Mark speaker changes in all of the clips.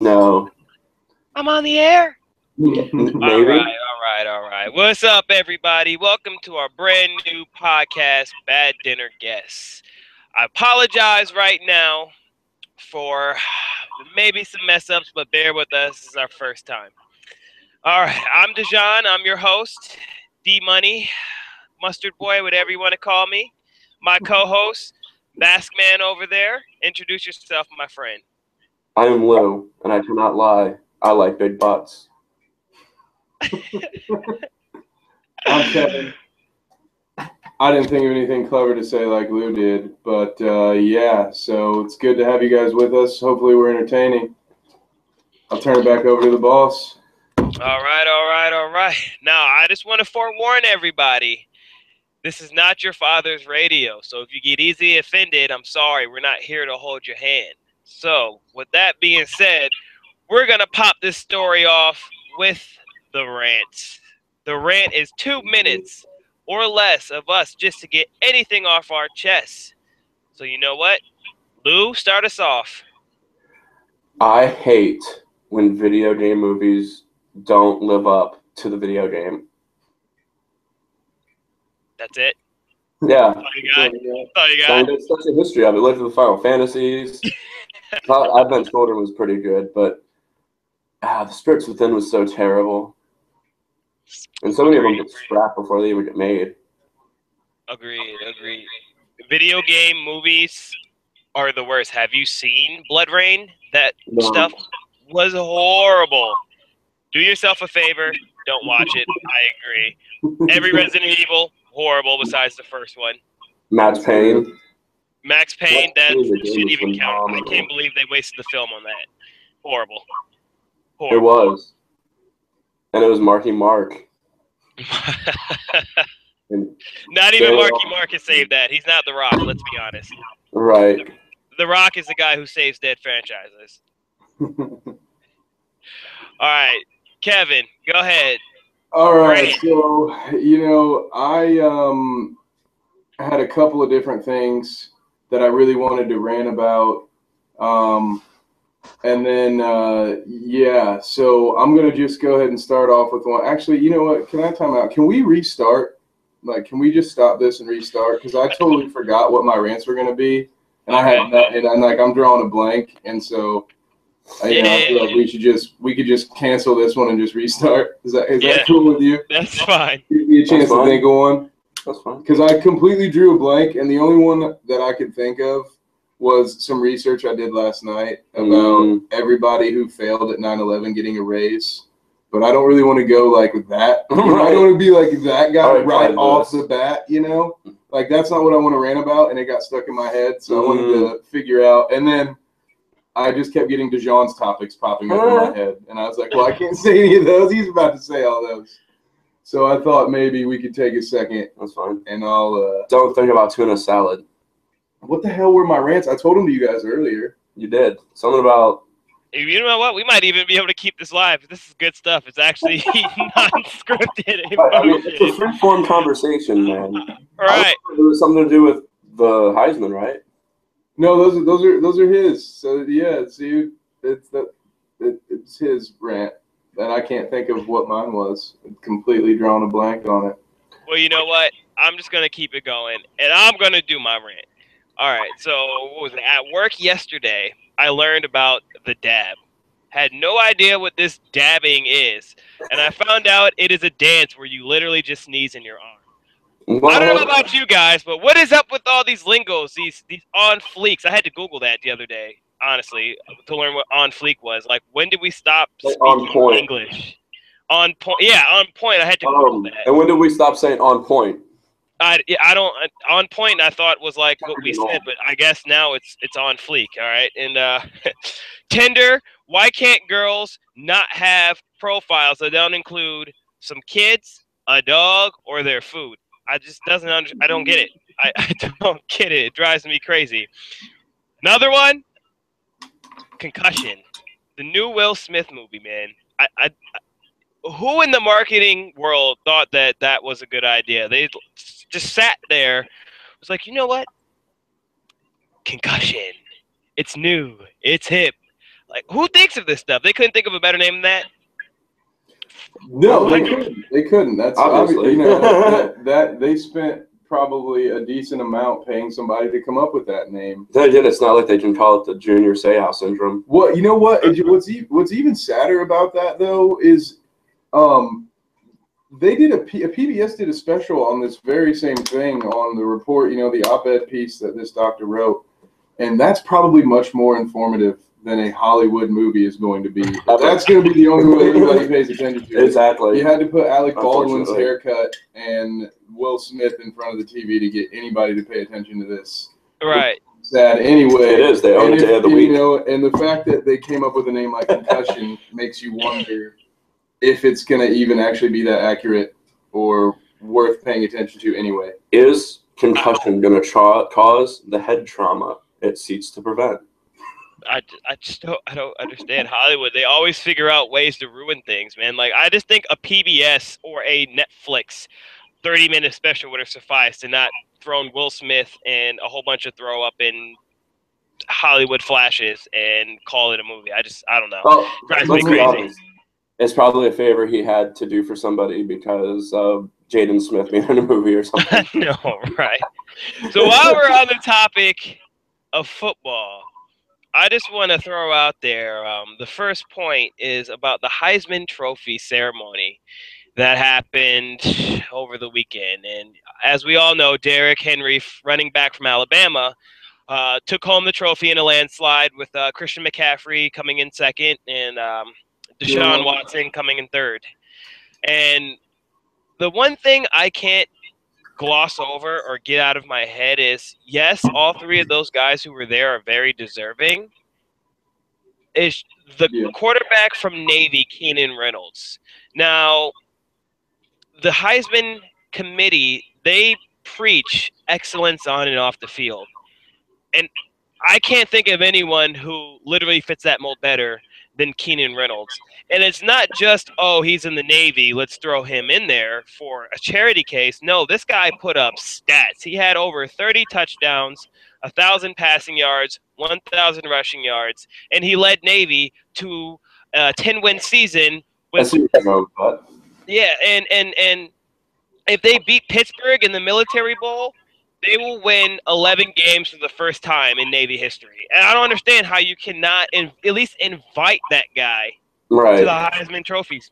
Speaker 1: No.
Speaker 2: I'm on the air.
Speaker 1: Maybe.
Speaker 2: All right, all right, all right. What's up, everybody? Welcome to our brand new podcast, Bad Dinner Guests. I apologize right now for maybe some mess ups, but bear with us. This is our first time. All right, I'm Dejan. I'm your host, D Money, Mustard Boy, whatever you want to call me. My co host, Mask Man over there. Introduce yourself, my friend.
Speaker 1: I am Lou, and I cannot lie. I like big butts.
Speaker 3: I'm Kevin. I didn't think of anything clever to say like Lou did, but uh, yeah, so it's good to have you guys with us. Hopefully, we're entertaining. I'll turn it back over to the boss.
Speaker 2: All right, all right, all right. Now, I just want to forewarn everybody this is not your father's radio. So if you get easily offended, I'm sorry. We're not here to hold your hand. So, with that being said, we're going to pop this story off with the rant. The rant is two minutes or less of us just to get anything off our chests. So, you know what? Lou, start us off.
Speaker 1: I hate when video game movies don't live up to the video game.
Speaker 2: That's it.
Speaker 1: Yeah.
Speaker 2: That's all you got. That's all you got.
Speaker 1: mean, there's such a history of it. Look at the Final Fantasies. Well, Advent Children was pretty good, but ah, the Spirits Within was so terrible. And so many of them get scrapped before they even get made.
Speaker 2: Agreed, agreed. Video game movies are the worst. Have you seen BloodRayne? That
Speaker 1: No.
Speaker 2: stuff was horrible. Do yourself a favor, don't watch it. I agree. Every Resident Evil, horrible besides the first one.
Speaker 1: Max Payne.
Speaker 2: Max Payne, that shouldn't even count. I can't believe they wasted the film on that. Horrible.
Speaker 1: It was. And it was Marky Mark.
Speaker 2: Not even Marky. Mark can save that. He's not The Rock, let's be honest.
Speaker 1: right.
Speaker 2: The Rock is the guy who saves dead franchises. All right, Kevin, go ahead.
Speaker 3: All right,
Speaker 2: Right.
Speaker 3: so you know, I um had a couple of different things that I really wanted to rant about. Um and then uh yeah, so I'm gonna just go ahead and start off with one. Actually, you know what? Can I time out? Can we restart? Like, can we just stop this and restart? Because I totally forgot what my rants were gonna be, and I had that, and I'm like, I'm drawing a blank, and so I, you know, I feel like we should just we could just cancel this one and just restart. Is that is
Speaker 2: Yeah.
Speaker 3: that cool with you?
Speaker 2: That's fine.
Speaker 3: Give me a chance to
Speaker 1: fine.
Speaker 3: think of one
Speaker 1: That's fine.
Speaker 3: because I completely drew a blank, and the only one that I could think of was some research I did last night about
Speaker 1: Mm.
Speaker 3: everybody who failed at 9/11 getting a raise. But I don't really want to go like that. I don't want to be like that guy right off the bat, you know. Like that's not what I want to rant about, and it got stuck in my head, so I wanted
Speaker 1: Mm.
Speaker 3: to figure out. And then I just kept getting DeJohn's topics popping up in my head, and I was like, "Well, I can't say any of those. He's about to say all those." So I thought maybe we could take a second,
Speaker 1: That's fine.
Speaker 3: and I'll. Uh,
Speaker 1: Don't think about tuna salad.
Speaker 3: what the hell were my rants? I told them to you guys earlier.
Speaker 1: You did. Something about
Speaker 2: You know what? We might even be able to keep this live. This is good stuff. It's actually non-scripted.
Speaker 1: I mean, it's a free form conversation, man.
Speaker 2: All right.
Speaker 1: It was something to do with the Heisman, right?
Speaker 3: No, those are those are those are his. So yeah, see, it's that it, it's his rant, and I can't think of what mine was. Completely drawn a blank on it.
Speaker 2: Well, you know what? I'm just gonna keep it going, and I'm gonna do my rant. All right. So, what was it? At work yesterday, I learned about the dab. Had no idea what this dabbing is, and I found out it is a dance where you literally just sneeze in your arm. I don't know about you guys, but what is up with all these lingos, these these on fleeks? I had to Google that the other day, honestly, to learn what on fleek was. Like, when did we stop
Speaker 1: Like,
Speaker 2: speaking
Speaker 1: on point.
Speaker 2: English? On point, yeah, on point. I had to
Speaker 1: Um,
Speaker 2: that.
Speaker 1: and when did we stop saying on point?
Speaker 2: I, yeah, I don't on point. I thought was like what we said, but I guess now it's it's on fleek. All right, and uh, Tinder. Why can't girls not have profiles that don't include some kids, a dog, or their food? I just doesn't under, I don't get it. I, I don't get it. It drives me crazy. Another one, concussion. The new Will Smith movie, man. I, I, I who in the marketing world thought that that was a good idea? They just sat there, was like, you know what? Concussion. It's new. It's hip. Like, who thinks of this stuff? They couldn't think of a better name than that.
Speaker 3: No, they couldn't. They couldn't. That's
Speaker 1: Obviously.
Speaker 3: obviously, you know, that, that they spent probably a decent amount paying somebody to come up with that name.
Speaker 1: Then again, it's not like they can call it the Junior Seau syndrome.
Speaker 3: Well, you know what? What's e- what's even sadder about that though is, um, they did a, P- a PBS did a special on this very same thing on the report. You know, the op-ed piece that this doctor wrote, and that's probably much more informative than a Hollywood movie is going to be. That's going to be the only way anybody pays attention to it.
Speaker 1: Exactly.
Speaker 3: You had to put Alec Baldwin's haircut and Will Smith in front of the TV to get anybody to pay attention to this.
Speaker 2: Right.
Speaker 3: Sad anyway.
Speaker 1: It is. They own
Speaker 3: and
Speaker 1: it day the
Speaker 3: and,
Speaker 1: week.
Speaker 3: You know, and the fact that they came up with a name like concussion makes you wonder if it's going to even actually be that accurate or worth paying attention to anyway.
Speaker 1: Is concussion going to tra- cause the head trauma it seeks to prevent?
Speaker 2: I, I just don't I don't understand Hollywood. They always figure out ways to ruin things, man. Like I just think a PBS or a Netflix 30 minute special would have sufficed and not thrown Will Smith and a whole bunch of throw up in Hollywood flashes and call it a movie. I just I don't know.
Speaker 1: Well,
Speaker 2: Drives me crazy.
Speaker 1: honest. It's probably a favor he had to do for somebody because of Jaden Smith being in a movie or something.
Speaker 2: no, right. So while we're on the topic of football, I just want to throw out there um, the first point is about the Heisman Trophy ceremony that happened over the weekend. And as we all know, Derrick Henry, running back from Alabama, uh, took home the trophy in a landslide with uh, Christian McCaffrey coming in second and um, Deshaun Watson coming in third. And the one thing I can't gloss over or get out of my head is yes, all three of those guys who were there are very deserving. Is the
Speaker 3: Yeah.
Speaker 2: quarterback from Navy, Keenan Reynolds. Now, the Heisman committee, they preach excellence on and off the field. And I can't think of anyone who literally fits that mold better than Keenan Reynolds. And it's not just, oh, he's in the Navy, let's throw him in there for a charity case. No, this guy put up stats. He had over 30 touchdowns, 1,000 passing yards, 1,000 rushing yards, and he led Navy to a 10 win season
Speaker 1: I
Speaker 2: with
Speaker 1: see what you're going, but
Speaker 2: yeah, and and and if they beat Pittsburgh in the Military Bowl, they will win 11 games for the first time in Navy history. And I don't understand how you cannot in, at least invite that guy to the. Heisman trophies.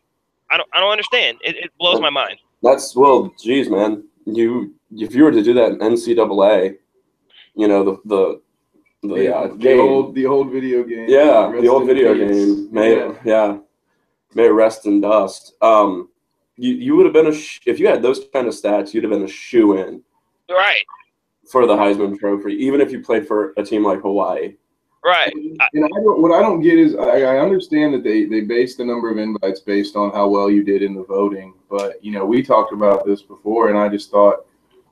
Speaker 2: I don't I don't understand. It, it blows my mind.
Speaker 1: That's well, geez, man. You if you were to do that in NCAA, you know the the the, uh,
Speaker 3: the old the old video game.
Speaker 1: yeah, the old video
Speaker 3: peace.
Speaker 1: game. May
Speaker 3: Yeah.
Speaker 1: yeah. may rest in dust. Um, you you would have been a sh- if you had those kind of stats, you'd have been a shoe in
Speaker 2: Right,
Speaker 1: for the Heisman Trophy, even if you played for a team like Hawaii.
Speaker 2: right.
Speaker 3: And I don't, what I don't get is I, I understand that they, they base the number of invites based on how well you did in the voting, but you know we talked about this before, and I just thought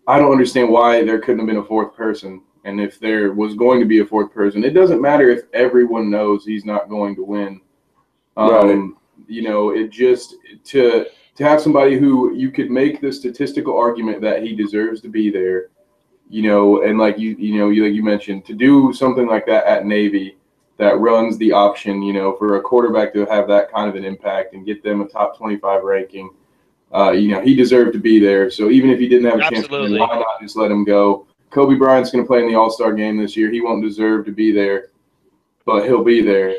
Speaker 3: I don't understand why there couldn't have been a fourth person, and if there was going to be a fourth person, it doesn't matter if everyone knows he's not going to win. Um,
Speaker 1: Right.
Speaker 3: You know, it just to to have somebody who you could make the statistical argument that he deserves to be there you know, and like you, you know, you like you mentioned, to do something like that at Navy that runs the option, you know, for a quarterback to have that kind of an impact and get them a top twenty-five ranking, uh, you know, he deserved to be there. So even if he didn't have a chance, to win, why not just let him go? Kobe Bryant's going to play in the All Star game this year. He won't deserve to be there, but he'll be there,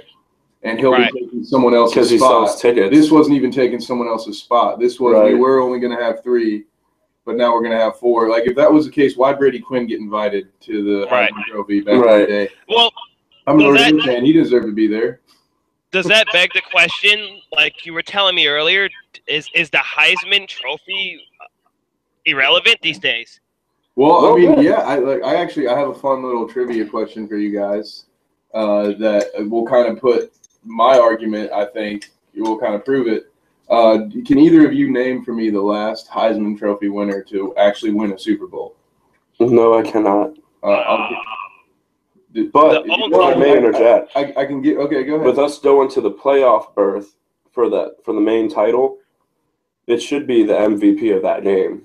Speaker 3: and he'll
Speaker 2: Right.
Speaker 3: be taking someone else's
Speaker 1: he
Speaker 3: spot.
Speaker 1: tickets.
Speaker 3: This wasn't even taking someone else's spot. This was we were only going to have three, but now we're going to have four. Like if that was the case, why Brady Quinn get invited to the
Speaker 2: Right.
Speaker 3: Heisman Trophy back in the day?
Speaker 2: Well,
Speaker 3: I'm an
Speaker 2: Well, that-
Speaker 3: Oregon fan. He deserved to be there.
Speaker 2: does that beg the question? Like you were telling me earlier, is is the Heisman Trophy irrelevant these days?
Speaker 3: Well,
Speaker 1: Well,
Speaker 3: I mean, yeah, I like. I actually I have a fun little trivia question for you guys uh, that will kind of put my argument. I think it will kind of prove it. Uh, can either of you name for me the last Heisman Trophy winner to actually win a Super Bowl?
Speaker 1: no, I cannot.
Speaker 3: Uh, I'll get-
Speaker 1: But
Speaker 2: The
Speaker 1: I may interject.
Speaker 3: I, I can get okay. Go ahead.
Speaker 1: with us going to the playoff berth for that for the main title, it should be the MVP of that game.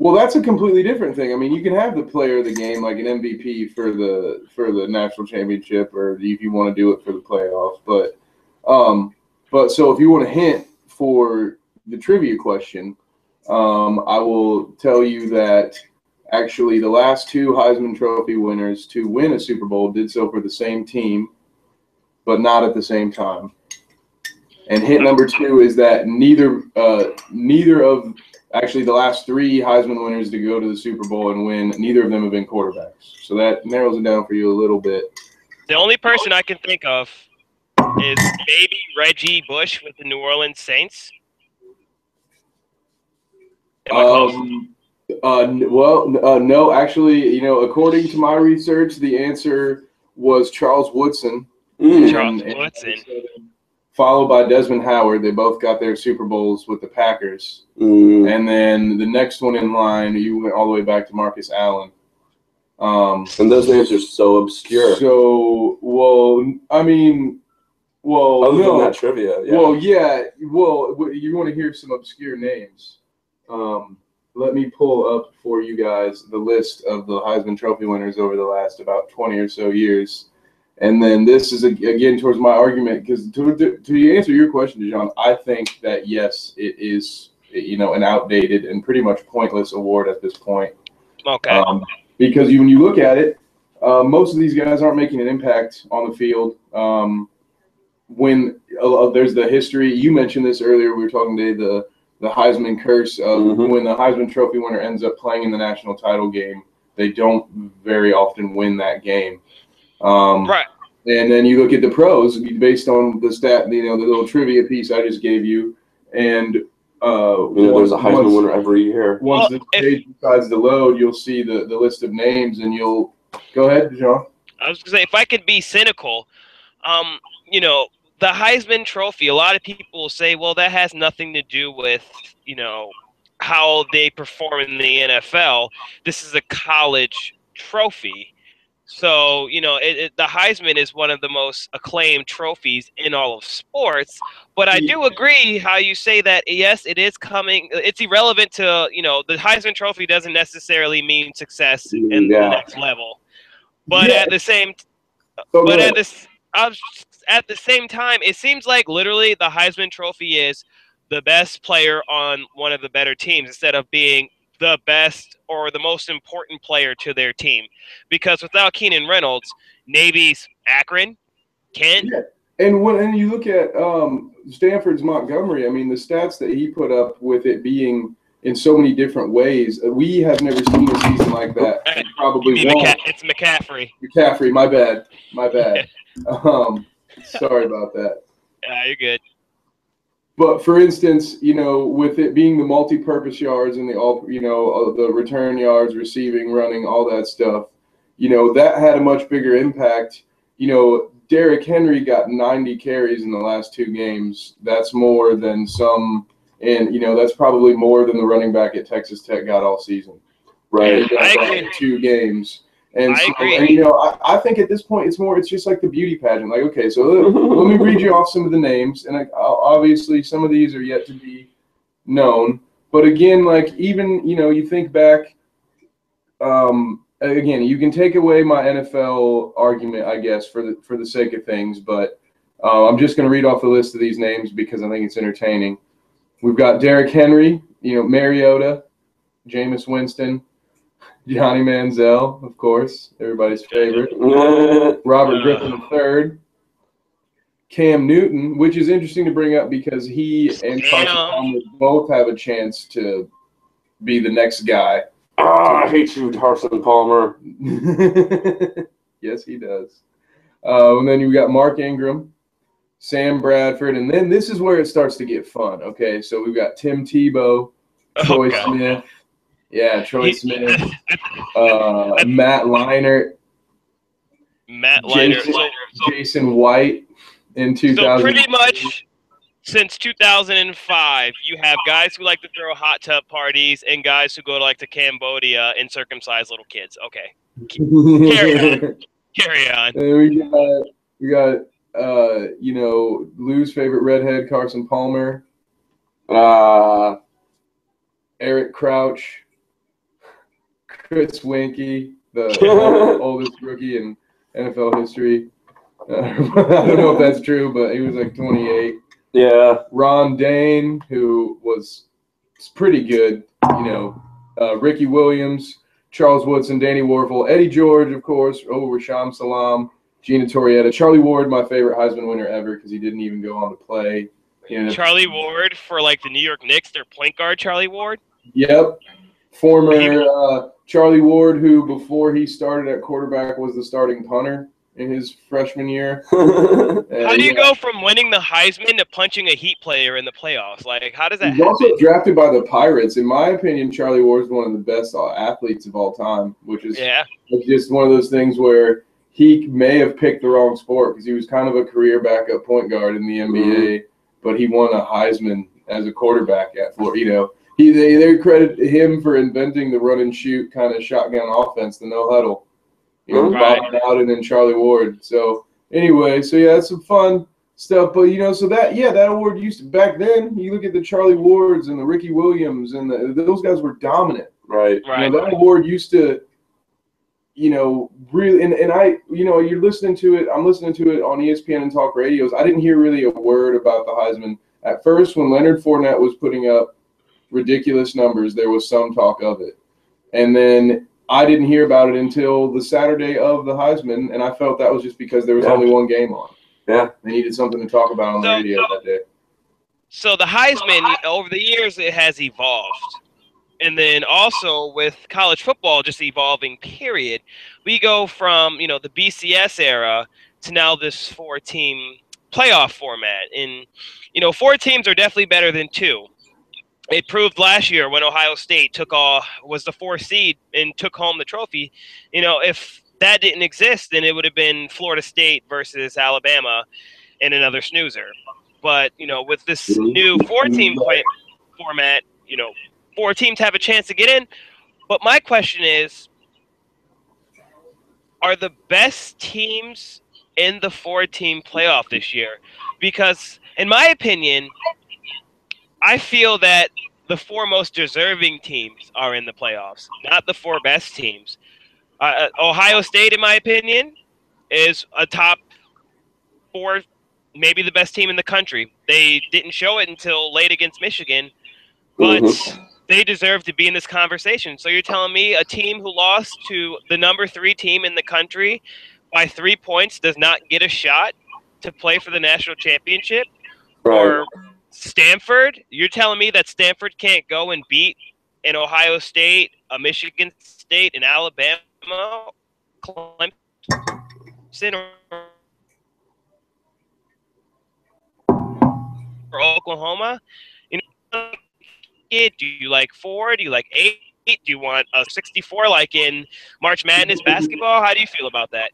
Speaker 3: Well, that's a completely different thing. I mean, you can have the player of the game, like an MVP for the for the national championship, or if you want to do it for the playoffs. But, um, but so if you want a hint for the trivia question, um, I will tell you that actually the last two Heisman Trophy winners to win a Super Bowl did so for the same team, but not at the same time. And hint number two is that neither uh, neither of actually the last three Heisman winners to go to the Super Bowl and win, neither of them have been quarterbacks. So that narrows it down for you a little bit.
Speaker 2: The only person I can think of is maybe Reggie Bush with the New Orleans Saints. Am
Speaker 3: Um, uh, well, uh, no, actually, you know, according to my research, the answer was Charles Woodson.
Speaker 1: Mm.
Speaker 2: Charles
Speaker 3: and- and
Speaker 2: Woodson.
Speaker 3: Followed by Desmond Howard. They both got their Super Bowls with the Packers.
Speaker 1: Mm.
Speaker 3: And then the next one in line, you went all the way back to Marcus Allen. Um,
Speaker 1: And those names are so obscure.
Speaker 3: so, well, I mean, well,
Speaker 1: Other
Speaker 3: no.
Speaker 1: than that trivia, yeah.
Speaker 3: Well, yeah. Well, you want to hear some obscure names. Um, let me pull up for you guys the list of the Heisman Trophy winners over the last about 20 or so years. And then this is again towards my argument because to, to, to answer your question, John, I think that yes, it is you know an outdated and pretty much pointless award at this point.
Speaker 2: Okay.
Speaker 3: Um, because you, when you look at it, uh, most of these guys aren't making an impact on the field. Um, when uh, there's the history, you mentioned this earlier. We were talking today the the Heisman curse of
Speaker 1: Mhm.
Speaker 3: when the Heisman Trophy winner ends up playing in the national title game, they don't very often win that game. Um,
Speaker 2: right.
Speaker 3: and then you look at the pros based on the stat, you know, the little trivia piece I just gave you, and uh,
Speaker 1: you know, there's a
Speaker 3: once-
Speaker 1: Heisman
Speaker 3: once-
Speaker 1: winner every year.
Speaker 3: once
Speaker 2: Well,
Speaker 3: the page decides to load, you'll see the, the list of names, and you'll go ahead, John.
Speaker 2: I was gonna say if I could be cynical, um, you know, the Heisman Trophy. A lot of people will say, well, that has nothing to do with you know how they perform in the NFL. This is a college trophy. So you know, it, it, the Heisman is one of the most acclaimed trophies in all of sports. But I do agree how you say that. Yes, it is coming. It's irrelevant to you know the Heisman Trophy doesn't necessarily mean success in
Speaker 1: Yeah.
Speaker 2: the next level. But
Speaker 3: Yeah.
Speaker 2: at the same
Speaker 3: So
Speaker 2: but at this, at the same time, it seems like literally the Heisman Trophy is the best player on one of the better teams instead of being the best or the most important player to their team. Because without Keenan Reynolds, Navy's Akron, Kent,
Speaker 3: Yeah. And when and you look at um, Stanford's Montgomery, I mean, the stats that he put up with it being in so many different ways, uh, we have never seen a season like that. and Probably won't.
Speaker 2: McCa- it's McCaffrey.
Speaker 3: McCaffrey, my bad, my bad. um, sorry about that.
Speaker 2: Yeah, you're good.
Speaker 3: But for instance, you know, with it being the multi-purpose yards and the all, you know, uh, the return yards, receiving, running, all that stuff, you know, that had a much bigger impact. You know, Derrick Henry got 90 carries in the last two games. That's more than some, and you know, that's probably more than the running back at Texas Tech got all season.
Speaker 1: Right.
Speaker 2: I agree.
Speaker 3: two games. And,
Speaker 2: I
Speaker 3: so,
Speaker 2: agree.
Speaker 3: and you know, I, I think at this point it's more, it's just like the beauty pageant. Like, okay, so let, let me read you off some of the names, and I, I'll- obviously some of these are yet to be known. But again, like even you know, you think back. Um, again, you can take away my NFL argument, I guess, for the for the sake of things, but uh, I'm just going to read off the list of these names because I think it's entertaining. We've got Derrick Henry, you know, Mariota, Jameis Winston, Johnny Manziel, of course, everybody's favorite. Robert. Griffin III, Cam Newton, which is interesting to bring up because he and Carson Palmer both have a chance to be the next guy.
Speaker 1: Ah, I hate you, Carson Palmer.
Speaker 3: yes, he does. Uh, and then you got Mark Ingram, Sam Bradford, and then this is where it starts to get fun. Okay, so we've got Tim Tebow, Troy
Speaker 2: Oh,
Speaker 3: Smith, yeah, Troy Smith, uh, Matt Leinart,
Speaker 2: Matt Leiter.
Speaker 3: Jason,
Speaker 2: So,
Speaker 3: Jason White in
Speaker 2: so pretty much since 2005, you have guys who like to throw hot tub parties and guys who go to like to Cambodia and circumcise little kids. Okay, Carry on. carry on.
Speaker 3: And we got we got uh you know Lou's favorite redhead Carson Palmer,
Speaker 1: Uh,
Speaker 3: Eric Crouch, Chris Weinke, the oldest rookie in NFL history. Uh, I don't know if that's true, but he was like 28.
Speaker 1: Yeah.
Speaker 3: Ron Dayne, who was pretty good, you know, uh, Ricky Williams, Charles Woodson, Danny Wuerffel, Eddie George, of course, oh, Rashaan Salaam, Gino Torretta, Charlie Ward, my favorite Heisman winner ever because he didn't even go on to play. You know,
Speaker 2: Charlie Ward for like the New York Knicks, their point guard Charlie Ward.
Speaker 3: Yep. Former uh, Charlie Ward, who before he started at quarterback was the starting punter in his freshman year.
Speaker 2: How do you go from winning the Heisman to punching a Heat player in the playoffs? Like, how does that
Speaker 3: He's
Speaker 2: happen?
Speaker 3: also drafted by the Pirates. In my opinion, Charlie Ward is one of the best athletes of all time, which is
Speaker 2: Yeah,
Speaker 3: just one of those things where he may have picked the wrong sport because he was kind of a career backup point guard in the NBA, but he won a Heisman as a quarterback at Florida. You know, he they, they credit him for inventing the run and shoot kind of shotgun offense, the no huddle. You know,
Speaker 2: Right.
Speaker 3: Bob Bowden and Charlie Ward. So anyway, so yeah, that's some fun stuff. But you know, so that yeah, that award used to back then. You look at the Charlie Wards and the Ricky Williams and the, those guys were dominant.
Speaker 1: right.
Speaker 2: right.
Speaker 3: You know, that award used to, you know, really, and, and I, you know, you're listening to it. I'm listening to it on ESPN and talk radios. I didn't hear really a word about the Heisman at first. When Leonard Fournette was putting up ridiculous numbers, there was some talk of it, and then I didn't hear about it until the Saturday of the Heisman, and I felt that was just because there was
Speaker 1: Yeah.
Speaker 3: only one game on.
Speaker 1: Yeah.
Speaker 3: They needed something to talk about on the
Speaker 2: So-
Speaker 3: radio that day.
Speaker 2: So the Heisman over the years it has evolved. And then also with college football just evolving period, we go from, you know, the BCS era to now this four team playoff format. And you know, four teams are definitely better than two. It proved last year when Ohio State took all was the fourth seed and took home the trophy. You know, if that didn't exist, then it would have been Florida State versus Alabama and another snoozer. But you know, with this new four-team mm-hmm. format, you know, four teams have a chance to get in. But my question is, are the best teams in the four-team playoff this year? Because, in my opinion, I feel that the four most deserving teams are in the playoffs, not the four best teams. Uh, Ohio State, in my opinion, is a top four, maybe the best team in the country. They didn't show it until late against Michigan, but
Speaker 1: Mhm.
Speaker 2: they deserve to be in this conversation. So you're telling me a team who lost to the number three team in the country by three points does not get a shot to play for the national championship?
Speaker 1: Right.
Speaker 2: Or Stanford? You're telling me that Stanford can't go and beat an Ohio State, a Michigan State, an Alabama, Clemson, or Oklahoma? You know, do you like four? Do you like eight? Do you want a 64 like in March Madness basketball? How do you feel about that?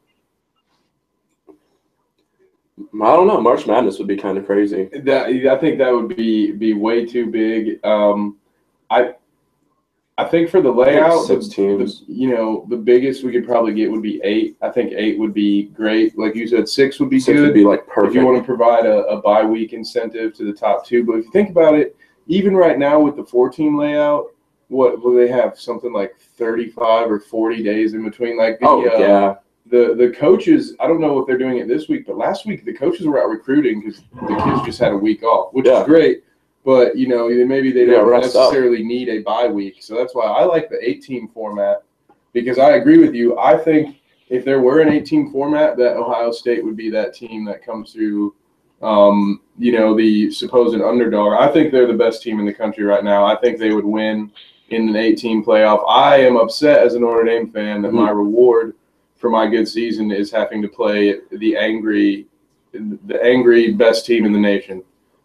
Speaker 1: I don't know. March Madness would be kind of crazy.
Speaker 3: That I think that would be be way too big. Um, I I think for the layout,
Speaker 1: six
Speaker 3: the-
Speaker 1: teams.
Speaker 3: the- you know, the biggest we could probably get would be eight. I think eight would be great. Like you said, six would be
Speaker 1: Six
Speaker 3: good
Speaker 1: would be like perfect.
Speaker 3: if you want to provide a, a bye week incentive to the top two. But if you think about it, even right now with the four team layout, what will they have? Something like thirty five or forty days in between. Like the,
Speaker 1: oh
Speaker 3: uh,
Speaker 1: yeah.
Speaker 3: The the coaches i don't know if they're doing it this week but last week the coaches were out recruiting because the kids just had a week off which
Speaker 1: Yeah.
Speaker 3: is great. But you know maybe they don't
Speaker 1: up.
Speaker 3: necessarily need a bye week. So that's why i like the 18 format because i agree with you. I think if there were an 18 format that ohio state would be that team that comes through um, you know the supposed underdog. I think they're the best team in the country right now. I think they would win in an 18 playoff. I am upset as a notre dame fan that my reward for my good season is having to play the angry, the angry best team in the nation,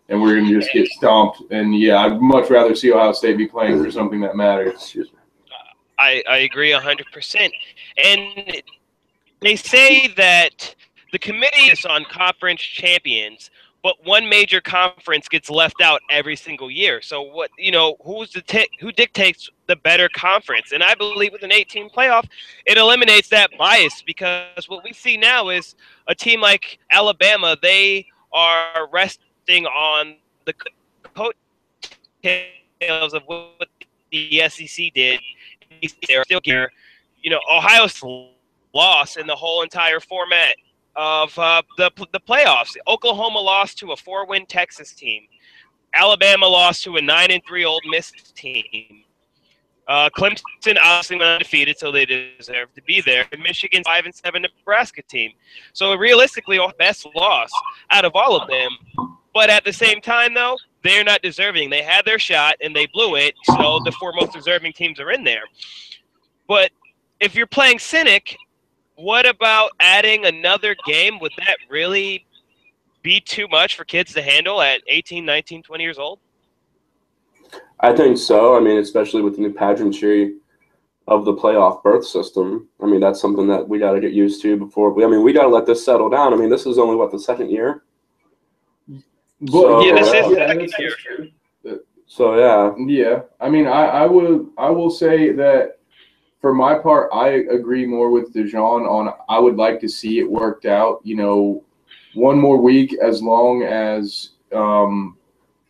Speaker 3: and we're gonna just get stomped. And yeah, I'd much rather see Ohio State be playing for something that matters.
Speaker 2: I, I agree 100%. And they say that the committee is on conference champions, but one major conference gets left out every single year. So what you know, who's the t- who dictates the better conference? And I believe with an 18 playoff, it eliminates that bias because what we see now is a team like Alabama, they are resting on the coattails of what the SEC did they're still here. You know, Ohio's loss in the whole entire format of uh, the the playoffs. Oklahoma lost to a four-win Texas team. Alabama lost to a nine and three Ole Miss team. Uh, Clemson obviously went undefeated, so they deserve to be there. Michigan's five and seven Nebraska team. So realistically, best loss out of all of them. But at the same time, though, they're not deserving. They had their shot and they blew it. So the four most deserving teams are in there. But if you're playing Cynic, what about adding another game? Would that really be too much for kids to handle at 18, 19, 20 years old?
Speaker 1: I think so. I mean, especially with the new pageantry of the playoff berth system. I mean, that's something that we got to get used to before. We, I mean, we got to let this settle down. I mean, this is only what the second year.
Speaker 3: But,
Speaker 2: yeah, this is
Speaker 3: yeah,
Speaker 2: the second
Speaker 3: that's-
Speaker 2: year.
Speaker 1: So yeah,
Speaker 3: Yeah, I mean, I, I would I will say that for my part, I agree more with Dejan on. I would like to see it worked out. You know, one more week, as long as um,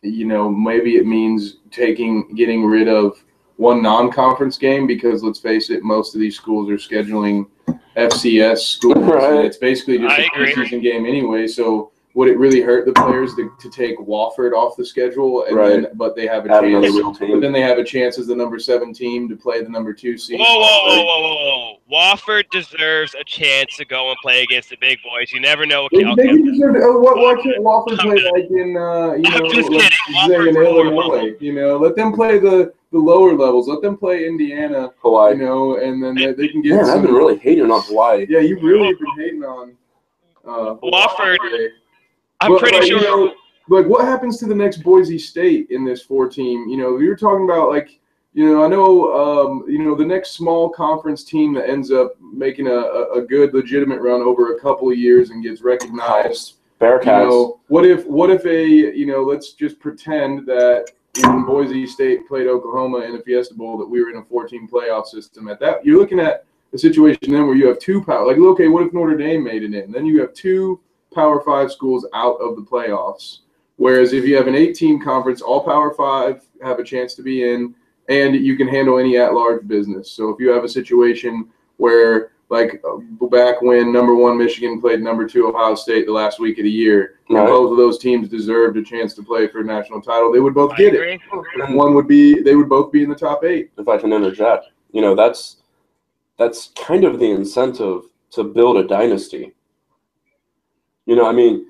Speaker 3: you know, maybe it means taking getting rid of one non-conference game because let's face it, most of these schools are scheduling FCS schools,
Speaker 1: Right.
Speaker 3: and it's basically just
Speaker 2: I
Speaker 3: a
Speaker 2: agree.
Speaker 3: preseason game anyway. So. Would it really hurt the players to, to take Wofford off the schedule, and then, but they have a
Speaker 1: add
Speaker 3: chance
Speaker 1: real
Speaker 3: but then they have a chance as the number seven team to play the number two seed.
Speaker 2: Whoa, whoa, whoa, whoa, whoa, whoa! Wofford deserves a chance to go and play against the big boys. You never know what
Speaker 3: They, they deserve to, oh, why, why can't Wofford play like in, uh, you know,
Speaker 2: just
Speaker 3: let's say in Illinois, you know, let them play the, the lower levels. Let them play Indiana,
Speaker 1: Hawaii.
Speaker 3: you know, and then they, they can get
Speaker 1: Man, I've been really hating on Hawaii.
Speaker 3: yeah, you really have been hating on uh,
Speaker 2: Wofford.
Speaker 3: Hawaii.
Speaker 2: I'm
Speaker 3: But,
Speaker 2: pretty
Speaker 3: like,
Speaker 2: sure.
Speaker 3: You know, like, what happens to the next Boise State in this four team? You know, you're talking about like, you know, I know, um, you know, the next small conference team that ends up making a, a, a good, legitimate run over a couple of years and gets recognized.
Speaker 1: Bearcats.
Speaker 3: You know, what if, what if a, you know, let's just pretend that when Boise State played Oklahoma in the Fiesta Bowl, that we were in a 14 playoff system. At that, you're looking at a situation then where you have two power. Like, okay, what if Notre Dame made it in? Then you have two Power Five schools out of the playoffs. Whereas if you have an 18 conference, all Power Five have a chance to be in, and you can handle any at-large business. So if you have a situation where, like uh, back when number one Michigan played number two Ohio State the last week of the year,
Speaker 1: Right.
Speaker 3: both of those teams deserved a chance to play for a national title, they would both
Speaker 2: I
Speaker 3: get it.
Speaker 2: agree.
Speaker 3: And one would be, they would both be in the top eight.
Speaker 1: if I can interject, you know, that's that's kind of the incentive to build a dynasty. You know, I mean,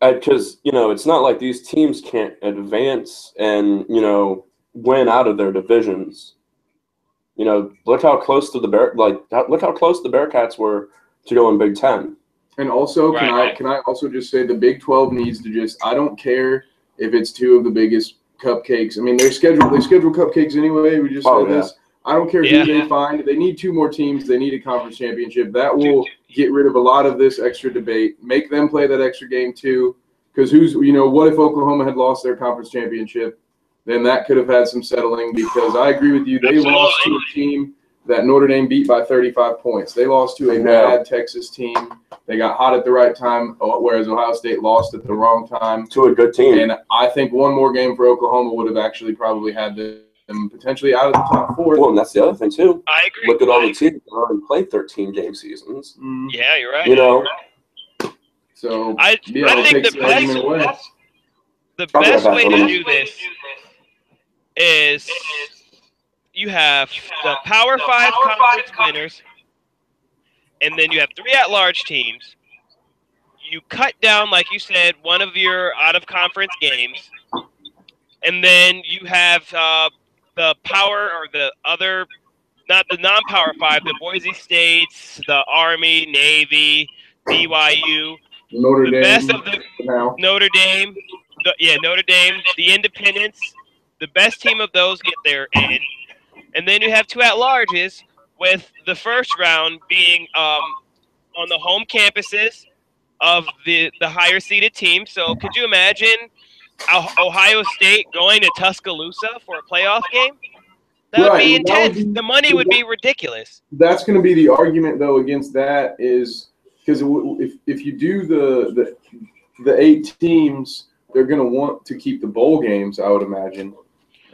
Speaker 1: because you know, it's not like these teams can't advance and you know win out of their divisions. You know, look how close to the bear like look how close the Bearcats were to going Big Ten.
Speaker 3: And also, can
Speaker 2: Right.
Speaker 3: I can I also just say the Big Twelve needs to just I don't care if it's two of the biggest cupcakes. I mean, they're scheduled they schedule cupcakes anyway. We just
Speaker 1: Oh,
Speaker 3: said
Speaker 1: yeah.
Speaker 3: this. I don't care
Speaker 2: Yeah.
Speaker 3: who they find. They need two more teams. They need a conference championship. That will get rid of a lot of this extra debate. Make them play that extra game too. Because who's you know what if Oklahoma had lost their conference championship? Then that could have had some settling. Because I agree with you. They lost to a team that Notre Dame beat by 35 points. They lost to a
Speaker 1: Yeah.
Speaker 3: bad Texas team. They got hot at the right time, uh, whereas Ohio State lost at the wrong time.
Speaker 1: To a good team.
Speaker 3: And I think one more game for Oklahoma would have actually probably had them potentially out of the top four.
Speaker 1: well, and that's the other thing too.
Speaker 2: I agree.
Speaker 1: Look at all
Speaker 2: I
Speaker 1: the teams that already played 13 game seasons.
Speaker 3: Mm,
Speaker 2: Yeah, you're right.
Speaker 1: You know,
Speaker 3: So
Speaker 2: I,
Speaker 3: yeah,
Speaker 2: I think the
Speaker 3: the
Speaker 2: best,
Speaker 3: away.
Speaker 2: the best way to do this is you have the Power Five conference winners, and then you have three at-large teams. You cut down, like you said, one of your out-of-conference games, and then you have uh, the power or the other, not the non-Power Five, the Boise States, the Army, Navy, BYU,
Speaker 3: Notre
Speaker 2: the
Speaker 3: Dame
Speaker 2: best of the
Speaker 3: now.
Speaker 2: Notre Dame, the, yeah, Notre Dame, the Independents, the best team of those get their in, and then you have two at larges with the first round being um, on the home campuses of the the higher seeded team. So could you imagine Ohio State going to Tuscaloosa for a playoff game? That would
Speaker 3: Right,
Speaker 2: be
Speaker 3: and that would
Speaker 2: intense.
Speaker 3: be-
Speaker 2: the money would be ridiculous.
Speaker 3: That's going to be the argument though against that is because if if you do the the the eight teams, they're going to want to keep the bowl games. I would imagine.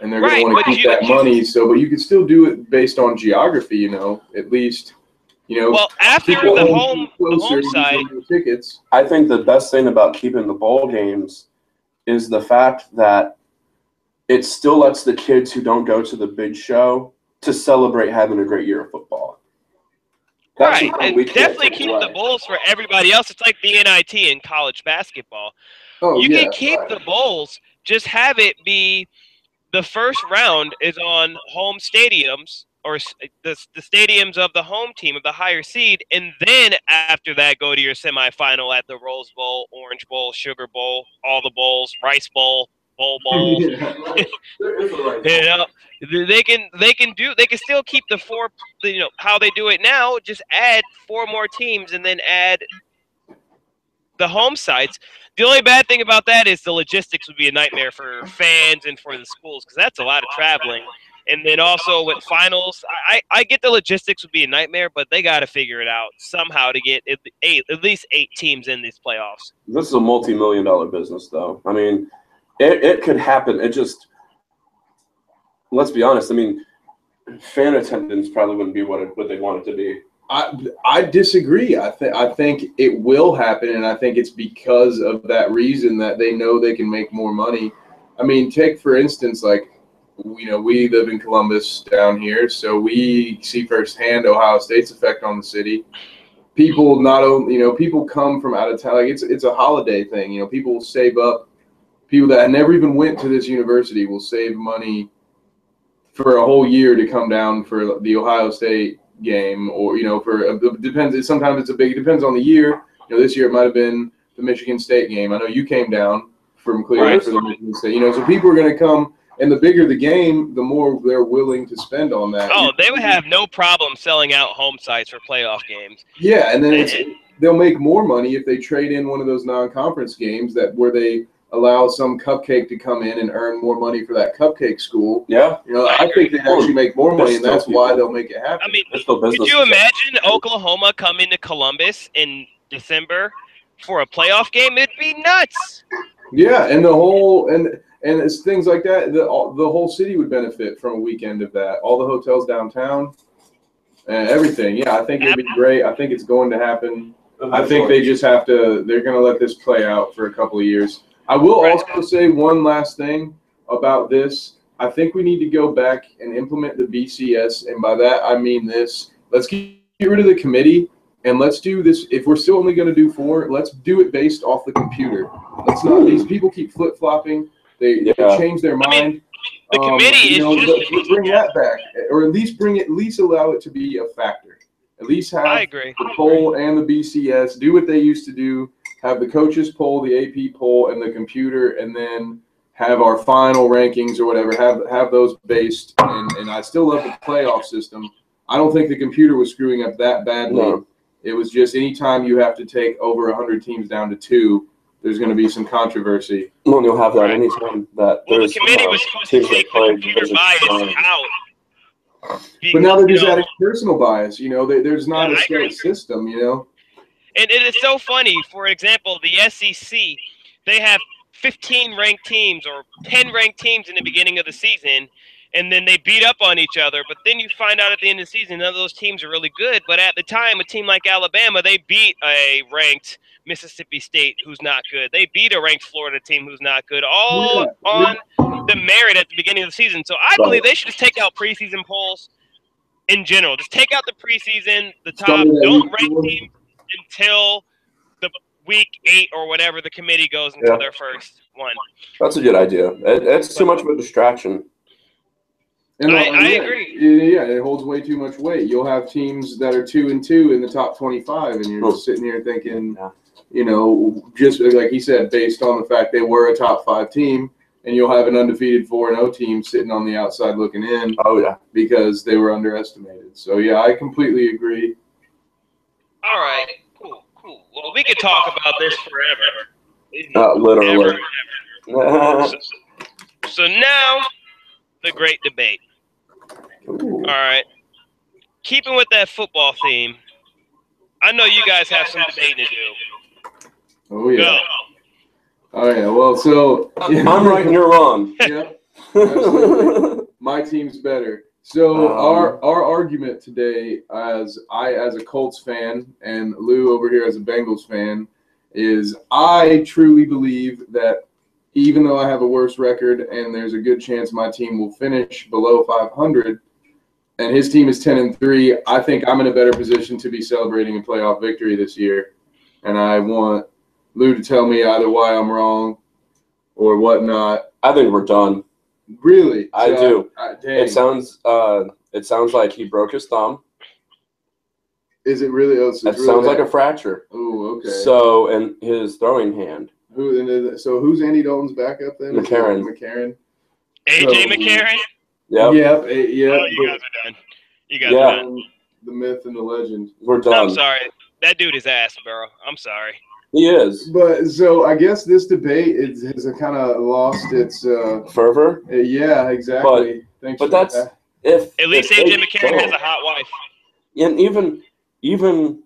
Speaker 3: and they're
Speaker 2: Right,
Speaker 3: going to want to keep
Speaker 2: you-
Speaker 3: that money. So, but you could still do it based on geography. You know, at least you know.
Speaker 2: Well, after the
Speaker 3: own
Speaker 2: home the home side,
Speaker 3: tickets.
Speaker 1: I think the best thing about keeping the bowl games is the fact that it still lets the kids who don't go to the big show to celebrate having a great year of football. That's
Speaker 2: right, and
Speaker 1: we
Speaker 2: definitely keep
Speaker 1: away.
Speaker 2: the bowls for everybody else. It's like the NIT in college basketball.
Speaker 3: Oh
Speaker 2: you
Speaker 3: yeah,
Speaker 2: can keep
Speaker 3: right.
Speaker 2: the bowls, just have it be the first round is on home stadiums or eh, the, the stadiums of the home team of the higher seed, and then after that go to your semifinal at the Rose Bowl, Orange Bowl, Sugar Bowl, all the bowls, Rice Bowl, Bowl Bowl.
Speaker 3: Yeah.
Speaker 1: There is a right
Speaker 2: You know, they can they can do they can still keep the four you know how they do it now. Just add four more teams and then add the home sites. The only bad thing about that is the logistics would be a nightmare for fans and for the schools because that's a lot of traveling. And then also with finals, I, I I get the logistics would be a nightmare, but they got to figure it out somehow to get at, eight, at least eight teams in these playoffs.
Speaker 1: This is a multi-million dollar business, though. I mean, it, it could happen. It just, let's be honest. I mean, fan attendance probably wouldn't be what it, what they want it to be.
Speaker 3: I I disagree. I think I think it will happen, and I think it's because of that reason that they know they can make more money. I mean, take for instance, like you know, we live in Columbus down here, so we see firsthand Ohio State's effect on the city. People not only you know people come from out of town. Like it's it's a holiday thing. You know, people will save up. People that never even went to this university will save money for a whole year to come down for the Ohio State game or you know for it depends sometimes it's a big it depends on the year you know this year it might have been the michigan state game i know you came down from cleveland
Speaker 1: Right.
Speaker 3: for the michigan state you know so people are going to come and the bigger the game the more they're willing to spend on that
Speaker 2: Oh, they would have no problem selling out home sites for playoff games.
Speaker 3: yeah and then it's, they'll make more money if they trade in one of those non-conference games that where they allow some cupcake to come in and earn more money for that cupcake school
Speaker 1: Yeah,
Speaker 3: you know i think they actually make more money and that's why they'll make it happen
Speaker 2: I mean,
Speaker 1: it's still business.
Speaker 2: Could you imagine Oklahoma coming to Columbus in December for a playoff game? It'd be nuts.
Speaker 3: Yeah, and the whole and and it's things like that. The all, the whole city would benefit from a weekend of that. All the hotels downtown, and everything. Yeah, I think it'd be great. I think it's going to happen. I think they just have to. They're going to let this play out for a couple of years. I will also say one last thing about this. I think we need to go back and implement the BCS, and by that I mean this. Let's get get rid of the committee and let's do this. If we're still only going to do four, let's do it based off the computer. Let's not. These hmm. people keep flip flopping. They, they change their
Speaker 2: I mean,
Speaker 3: mind.
Speaker 2: the um, committee is just-
Speaker 3: let's- let's bring that back, or at least bring it. At least allow it to be a factor. At least have
Speaker 2: I agree.
Speaker 3: the poll and the BCS do what they used to do. Have the coaches poll, the AP poll, and the computer, and then have our final rankings or whatever. Have have those based. And, and I still love the playoff system. I don't think the computer was screwing up that badly.
Speaker 1: No.
Speaker 3: It was just anytime you have to take over hundred teams down to two, there's going to be some controversy.
Speaker 1: Well, you'll have that
Speaker 2: Right.
Speaker 1: anytime that
Speaker 2: Well, the
Speaker 1: there's
Speaker 2: committee
Speaker 1: uh,
Speaker 2: was supposed to take the computer bias
Speaker 1: one.
Speaker 2: out.
Speaker 3: But now they're
Speaker 2: You
Speaker 3: just
Speaker 2: know,
Speaker 3: adding personal bias. You know, there, there's not
Speaker 2: Yeah,
Speaker 3: a
Speaker 2: I agree.
Speaker 3: straight system. You know.
Speaker 2: And it is so funny. For example, the SEC, they have 15 ranked teams or 10 ranked teams in the beginning of the season, and then they beat up on each other. But then you find out at the end of the season, none of those teams are really good. But at the time, a team like Alabama, they beat a ranked Mississippi State who's not good. They beat a ranked Florida team who's not good, all
Speaker 3: Yeah.
Speaker 2: on the merit at the beginning of the season. So I believe they should just take out preseason polls in general. Just take out the preseason, the top, don't rank teams until the week eight or whatever the committee goes until
Speaker 1: Yeah.
Speaker 2: their first one.
Speaker 1: That's a good idea. It, it's too much of a distraction.
Speaker 3: And
Speaker 2: I-
Speaker 3: uh,
Speaker 2: I
Speaker 3: yeah,
Speaker 2: agree.
Speaker 3: Yeah, it holds way too much weight. You'll have teams that are two and two in the top twenty-five, and you're just sitting here thinking,
Speaker 1: Yeah.
Speaker 3: you know, just like he said, based on the fact they were a top five team, and you'll have an undefeated four and O team sitting on the outside looking in
Speaker 1: Oh yeah.
Speaker 3: because they were underestimated. So yeah, I completely agree.
Speaker 2: All right, cool, cool. Well, we could talk about this forever.
Speaker 1: Uh, literally.
Speaker 2: Ever. So, so now, the great debate.
Speaker 1: Ooh.
Speaker 2: All right. Keeping with that football theme, I know you guys have some debating to do.
Speaker 3: Oh yeah.
Speaker 2: Go.
Speaker 3: Oh yeah. Well, so
Speaker 1: I'm right and you're wrong.
Speaker 3: yeah. Absolutely. My team's better. So
Speaker 1: Um,
Speaker 3: our our argument today, as I as a Colts fan and Lou over here as a Bengals fan, is I truly believe that even though I have a worse record and there's a good chance my team will finish below 500, and his team is 10 and three, I think I'm in a better position to be celebrating a playoff victory this year, and I want Lou to tell me either why I'm wrong or whatnot.
Speaker 1: I think we're done.
Speaker 3: Really,
Speaker 1: I
Speaker 3: So,
Speaker 1: do.
Speaker 3: I-.
Speaker 1: It sounds uh, it sounds like he broke his thumb.
Speaker 3: Is it really? Oh, so
Speaker 1: That
Speaker 3: really
Speaker 1: sounds like a fracture.
Speaker 3: Oh, okay.
Speaker 1: So, and his throwing hand.
Speaker 3: Who? and is it- So who's Andy Dalton's backup then? Is it
Speaker 1: McCarron.
Speaker 3: McCarron.
Speaker 2: AJ
Speaker 3: So-
Speaker 2: McCarron.
Speaker 1: Yep,
Speaker 3: Yep. eh, Yep.
Speaker 2: Oh, you guys are done. You guys
Speaker 1: Yeah.
Speaker 2: are done.
Speaker 3: The myth and the legend.
Speaker 1: we're done.
Speaker 2: I'm
Speaker 1: done.
Speaker 2: sorry. That dude is ass, bro. I'm sorry.
Speaker 1: He is
Speaker 3: But so I guess this debate is has kind of lost its. Uh,
Speaker 1: fervor.
Speaker 3: eh, yeah, exactly. Thanks.
Speaker 1: but
Speaker 3: for
Speaker 1: that's-
Speaker 3: that.
Speaker 1: If
Speaker 2: At least
Speaker 1: if
Speaker 2: AJ
Speaker 1: they
Speaker 2: McCarron has a hot wife.
Speaker 1: and even even
Speaker 3: Uh,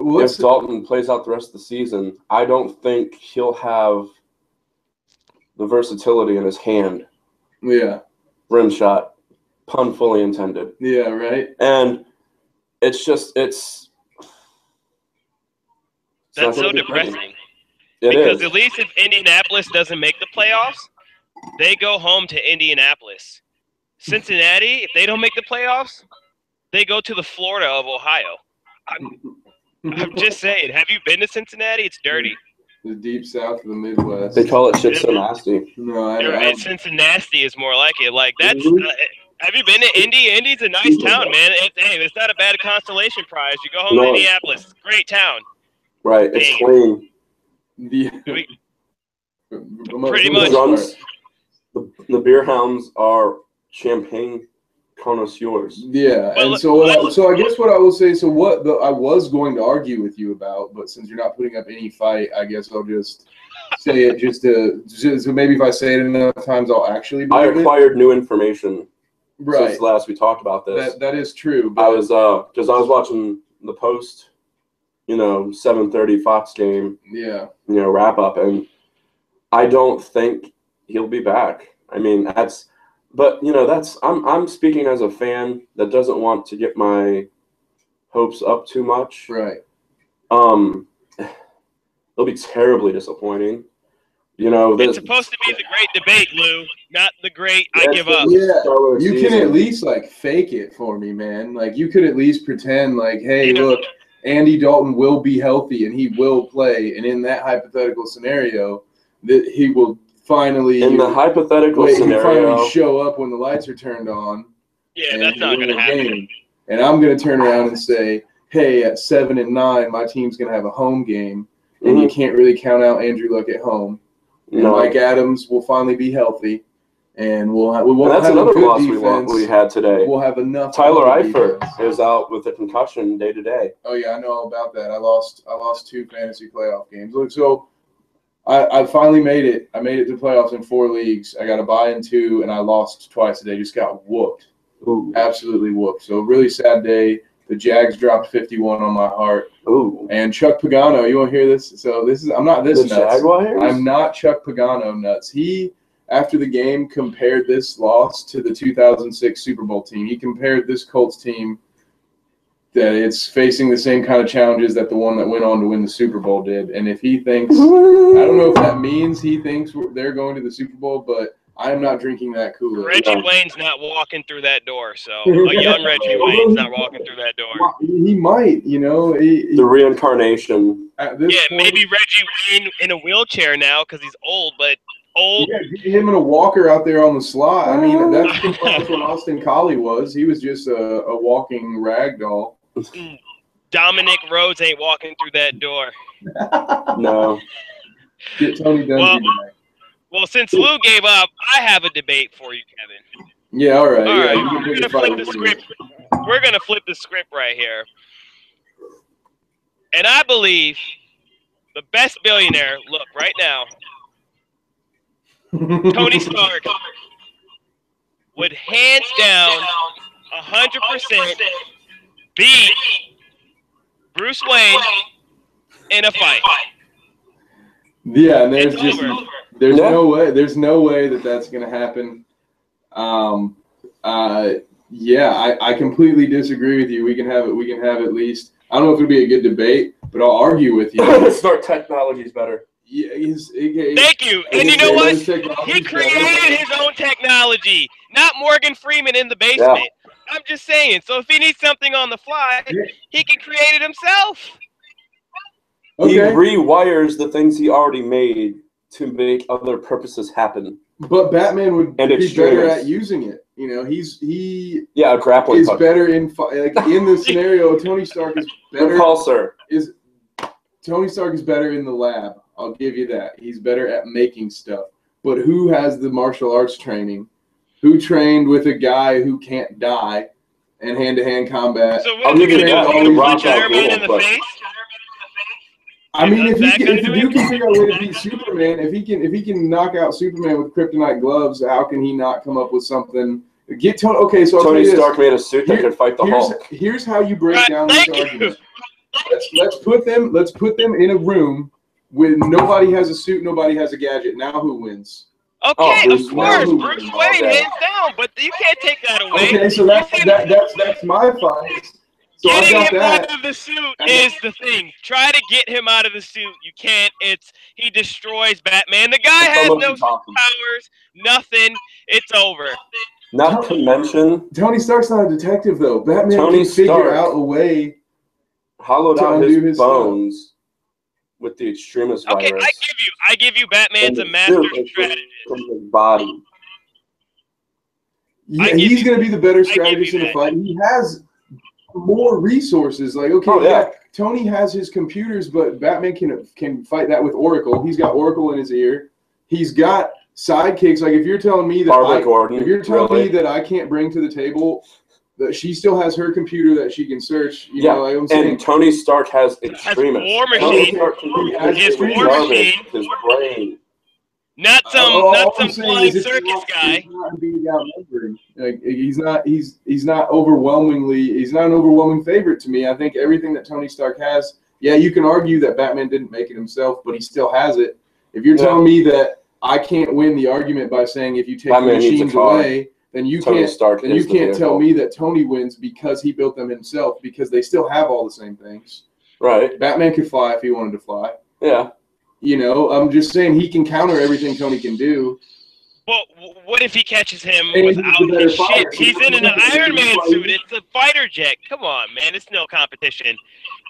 Speaker 3: well,
Speaker 1: if Dalton plays out the rest of the season, I don't think he'll have the versatility in his hand.
Speaker 3: yeah.
Speaker 1: Rim shot, pun fully intended,
Speaker 3: Yeah. Right.
Speaker 1: and it's just it's. it's
Speaker 2: That's so
Speaker 1: gonna be pretty.
Speaker 2: depressing.
Speaker 1: It
Speaker 2: because
Speaker 1: is.
Speaker 2: at least if Indianapolis doesn't make the playoffs, they go home to Indianapolis. Cincinnati, if they don't make the playoffs, they go to the Florida of Ohio. I'm just saying. Have you been to Cincinnati? It's dirty.
Speaker 3: the deep south of the Midwest.
Speaker 1: They call it shit so nasty.
Speaker 3: no, I,
Speaker 2: You're
Speaker 3: I.
Speaker 2: Cincinnati is more like it. Like that's. Uh, have you been to Indy? Indy's a nice town, man. It's, hey, it's not a bad constellation prize. You go home
Speaker 1: No.
Speaker 2: to Indianapolis, great town.
Speaker 1: Right. It's
Speaker 2: Damn.
Speaker 1: clean.
Speaker 3: the,
Speaker 2: We- Pretty much.
Speaker 1: drums, the, the beer hounds are champagne connoisseurs.
Speaker 3: Yeah,
Speaker 2: Well,
Speaker 3: and so what I, so I guess what I will say, so what the, I was going to argue with you about, but since you're not putting up any fight, I guess I'll just say it just to just, so maybe if I say it enough times, I'll actually
Speaker 1: I
Speaker 3: believe it.
Speaker 1: acquired new information
Speaker 3: Right,
Speaker 1: since last we talked about this.
Speaker 3: that that is true. But
Speaker 1: I was uh because I was watching the post, you know, seven thirty Fox game,
Speaker 3: yeah,
Speaker 1: you know, wrap up, and I don't think he'll be back. I mean, that's but you know, that's I'm I'm speaking as a fan that doesn't want to get my hopes up too much.
Speaker 3: right.
Speaker 1: Um, it'll be terribly disappointing. You know,
Speaker 2: It's
Speaker 1: this
Speaker 2: supposed to be the great debate, Lou, not the great I give up.
Speaker 3: Yeah,
Speaker 1: stellar
Speaker 3: you can at least like fake it for me, man. Like you could at least pretend like, hey,
Speaker 2: You know-
Speaker 3: look, Andy Dalton will be healthy and he will play, and in that hypothetical scenario, that he will finally
Speaker 1: in the hypothetical
Speaker 3: wait, he
Speaker 1: scenario.
Speaker 3: finally show up when the lights are turned on.
Speaker 2: Yeah,
Speaker 3: and
Speaker 2: that's not going to happen.
Speaker 3: game. And I'm going to turn around and say, hey, at seven and nine, my team's going to have a home game, and you
Speaker 1: Mhm.
Speaker 3: can't really count out Andrew Luck at home. And
Speaker 1: No.
Speaker 3: Mike Adams will finally be healthy, and we'll ha- we won't
Speaker 1: And that's
Speaker 3: have a
Speaker 1: another
Speaker 3: good
Speaker 1: loss we, wa-
Speaker 3: defense.
Speaker 1: we had today.
Speaker 3: We'll have enough.
Speaker 1: Tyler
Speaker 3: on
Speaker 1: Eifert
Speaker 3: defense.
Speaker 1: is out with a concussion day to day.
Speaker 3: Oh yeah, I know all about that. I lost. I lost two fantasy playoff games. Look, so I, I finally made it. I made it to playoffs in four leagues. I got a buy in two, and I lost twice today. Just got whooped.
Speaker 1: Ooh.
Speaker 3: absolutely whooped. So really sad day. The Jags dropped 51 on my heart.
Speaker 1: Ooh.
Speaker 3: And Chuck Pagano, you want to hear this? So this is I'm not this
Speaker 1: The
Speaker 3: nuts.
Speaker 1: Jaguars?
Speaker 3: I'm not Chuck Pagano nuts. He after the game compared this loss to the 2006 Super Bowl team. He compared this Colts team that it's facing the same kind of challenges that the one that went on to win the Super Bowl did. And if he thinks I don't know if that means he thinks they're going to the Super Bowl, but I am not drinking that Kool-Aid.
Speaker 2: Reggie
Speaker 1: Yeah.
Speaker 2: Wayne's not walking through that door, so a young Reggie Wayne's not walking through that door.
Speaker 3: He might, you know. He, he-
Speaker 1: The reincarnation.
Speaker 3: at this
Speaker 2: Yeah,
Speaker 3: point,
Speaker 2: maybe Reggie Wayne in a wheelchair now because he's old, but old.
Speaker 3: Yeah, him in a walker out there on the slot. I mean, that's, that's what Austin Collie was. He was just a, a walking rag doll.
Speaker 2: Dominic Rhodes ain't walking through that door.
Speaker 1: No.
Speaker 3: Get Tony Dungy
Speaker 2: Well-. Well, since Lou gave up, I have a debate for you, Kevin.
Speaker 3: Yeah, all right.
Speaker 2: All
Speaker 3: yeah,
Speaker 2: right, we're gonna flip the script. We're gonna flip the script right here, and I believe the best billionaire. Look right now, Tony Stark would hands down, hundred percent beat Bruce Wayne in a fight.
Speaker 3: Yeah, and there's
Speaker 2: It's
Speaker 3: just
Speaker 2: over.
Speaker 3: there's
Speaker 1: Yeah.
Speaker 3: no way there's no way that that's gonna happen. Um, uh, yeah, I, I completely disagree with you. We can have it. We can have at least. I don't know if it'll be a good debate, but I'll argue with you.
Speaker 1: Smart technology is better.
Speaker 3: Yeah, he's, he,
Speaker 2: Thank you. And you know what? He created his own technology, not Morgan Freeman in the basement. Yeah. I'm just saying. So if he needs something on the fly, he can create it himself.
Speaker 1: Okay. He rewires the things he already made to make other purposes happen.
Speaker 3: But Batman would and be better at using it. You know, he's he
Speaker 1: yeah, grappling
Speaker 3: is better in like in the scenario. Tony Stark is better.
Speaker 1: Repulsor
Speaker 3: is Tony Stark is better in the lab. I'll give you that. He's better at making stuff. But who has the martial arts training? Who trained with a guy who can't die and hand to hand combat?
Speaker 2: So what I'll give you that. Punch Iron Man in the face?
Speaker 3: I mean, if, he can, if the dude can figure out a way to beat Superman, if he can if he can knock out Superman with kryptonite gloves, how can he not come up with something? Get Tony. Okay, so
Speaker 1: Tony Stark made a suit that could fight the
Speaker 3: here's,
Speaker 1: Hulk.
Speaker 3: Here's how you break down this argument. Let's, let's put them. Let's put them in a room when nobody has a suit, nobody has a gadget. Now who wins?
Speaker 2: Okay, oh, of course, Bruce Wayne, hands down. But you can't take that away.
Speaker 3: Okay, so that's that, that's that's my fight. So
Speaker 2: Getting him that. out of the suit is the thing. Try to get him out of the suit. You can't. It's he destroys Batman. The guy has no powers, nothing. It's over.
Speaker 1: Not to mention,
Speaker 3: Tony Stark's not a detective though. Batman Tony can figure Stark out a way.
Speaker 1: Hollowed out his, his bones stuff. With the Extremis
Speaker 2: okay,
Speaker 1: virus.
Speaker 2: I give you, I give you, Batman's a master strategist.
Speaker 1: From his body.
Speaker 3: Yeah, he's going to be the better strategist in the fight. He has more resources. Like, okay, oh, yeah. yeah. Tony has his computers, but Batman can can fight that with Oracle. He's got Oracle in his ear. He's got sidekicks. Like, if you're telling me that I,
Speaker 1: Gordon,
Speaker 3: if you're telling
Speaker 1: really?
Speaker 3: me that I can't bring to the table that she still has her computer that she can search. You
Speaker 1: yeah,
Speaker 3: know, like
Speaker 1: I'm saying, and Tony Stark has Extremis.
Speaker 2: War machine. His war machine.
Speaker 1: His brain.
Speaker 2: Not some, uh, not some flying circus guy.
Speaker 3: He's not, like, he's not. He's he's not overwhelmingly. He's not an overwhelming favorite to me. I think everything that Tony Stark has. Yeah, you can argue that Batman didn't make it himself, but he still has it. If you're yeah. telling me that I can't win the argument by saying if you take Batman the machines away, then you Tony can't. Stark then you can't tell me that Tony wins because he built them himself because they still have all the same things.
Speaker 1: Right.
Speaker 3: Batman could fly if he wanted to fly.
Speaker 1: Yeah.
Speaker 3: You know, I'm just saying he can counter everything Tony can do.
Speaker 2: Well, what if he catches him and without his shit? He's in an Iron Man suit. It's a fighter jet. Come on, man. It's no competition.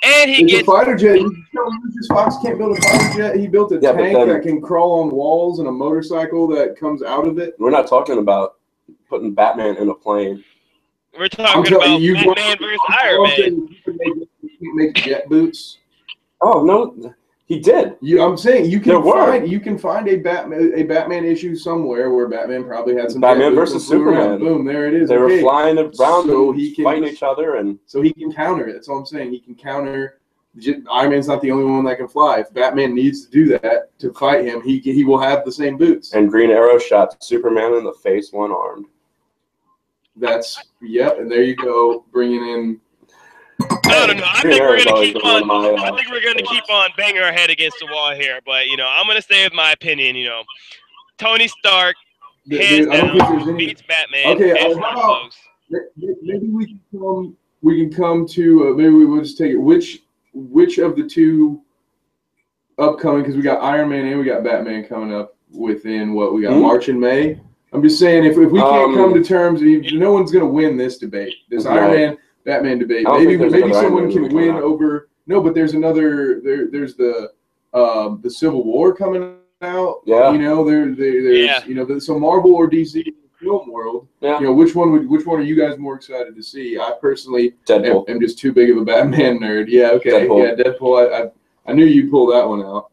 Speaker 2: And he
Speaker 3: it's
Speaker 2: gets
Speaker 3: a fighter jet. Lucius Fox can't build a fighter jet. He built a yeah, tank then, that can crawl on walls and a motorcycle that comes out of it.
Speaker 1: We're not talking about putting Batman in a plane.
Speaker 2: We're talking about you Batman versus Iron Man. You can
Speaker 3: make jet boots.
Speaker 1: Oh no, he did.
Speaker 3: You, I'm saying you can find you can find a Batman a Batman issue somewhere where Batman probably had some
Speaker 1: Batman versus Superman.
Speaker 3: Around. Boom, there it is.
Speaker 1: They okay. were flying around, so he can, fighting each other, and
Speaker 3: so he can counter it. That's all I'm saying. He can counter. Iron Man's not the only one that can fly. If Batman needs to do that to fight him, he he will have the same boots.
Speaker 1: And Green Arrow shot Superman in the face, one armed.
Speaker 3: That's yep, and there you go, bringing in
Speaker 2: I don't know. I think we're gonna keep on. I think we're gonna keep on banging our head against the wall here. But you know, I'm gonna stay with my opinion. You know, Tony Stark hands Dude, down beats Batman.
Speaker 3: Okay, uh, how about, maybe we can come. We can come to. Uh, maybe we will just take it. Which which of the two upcoming? Because we got Iron Man and we got Batman coming up within what we got mm-hmm. March and May. I'm just saying if, if we can't um, come to terms, no one's going to win this debate. This right. Iron Man Batman debate. Maybe maybe someone can win over. No, but there's another. There there's the um, the Civil War coming out.
Speaker 1: Yeah.
Speaker 3: You know there, there there's yeah. you know so Marvel or DC film world. Yeah. You know which one would which one are you guys more excited to see? I personally am, am, just too big of a Batman nerd. Yeah. Okay. Deadpool. Yeah. Deadpool. I, I I knew you'd pull that one out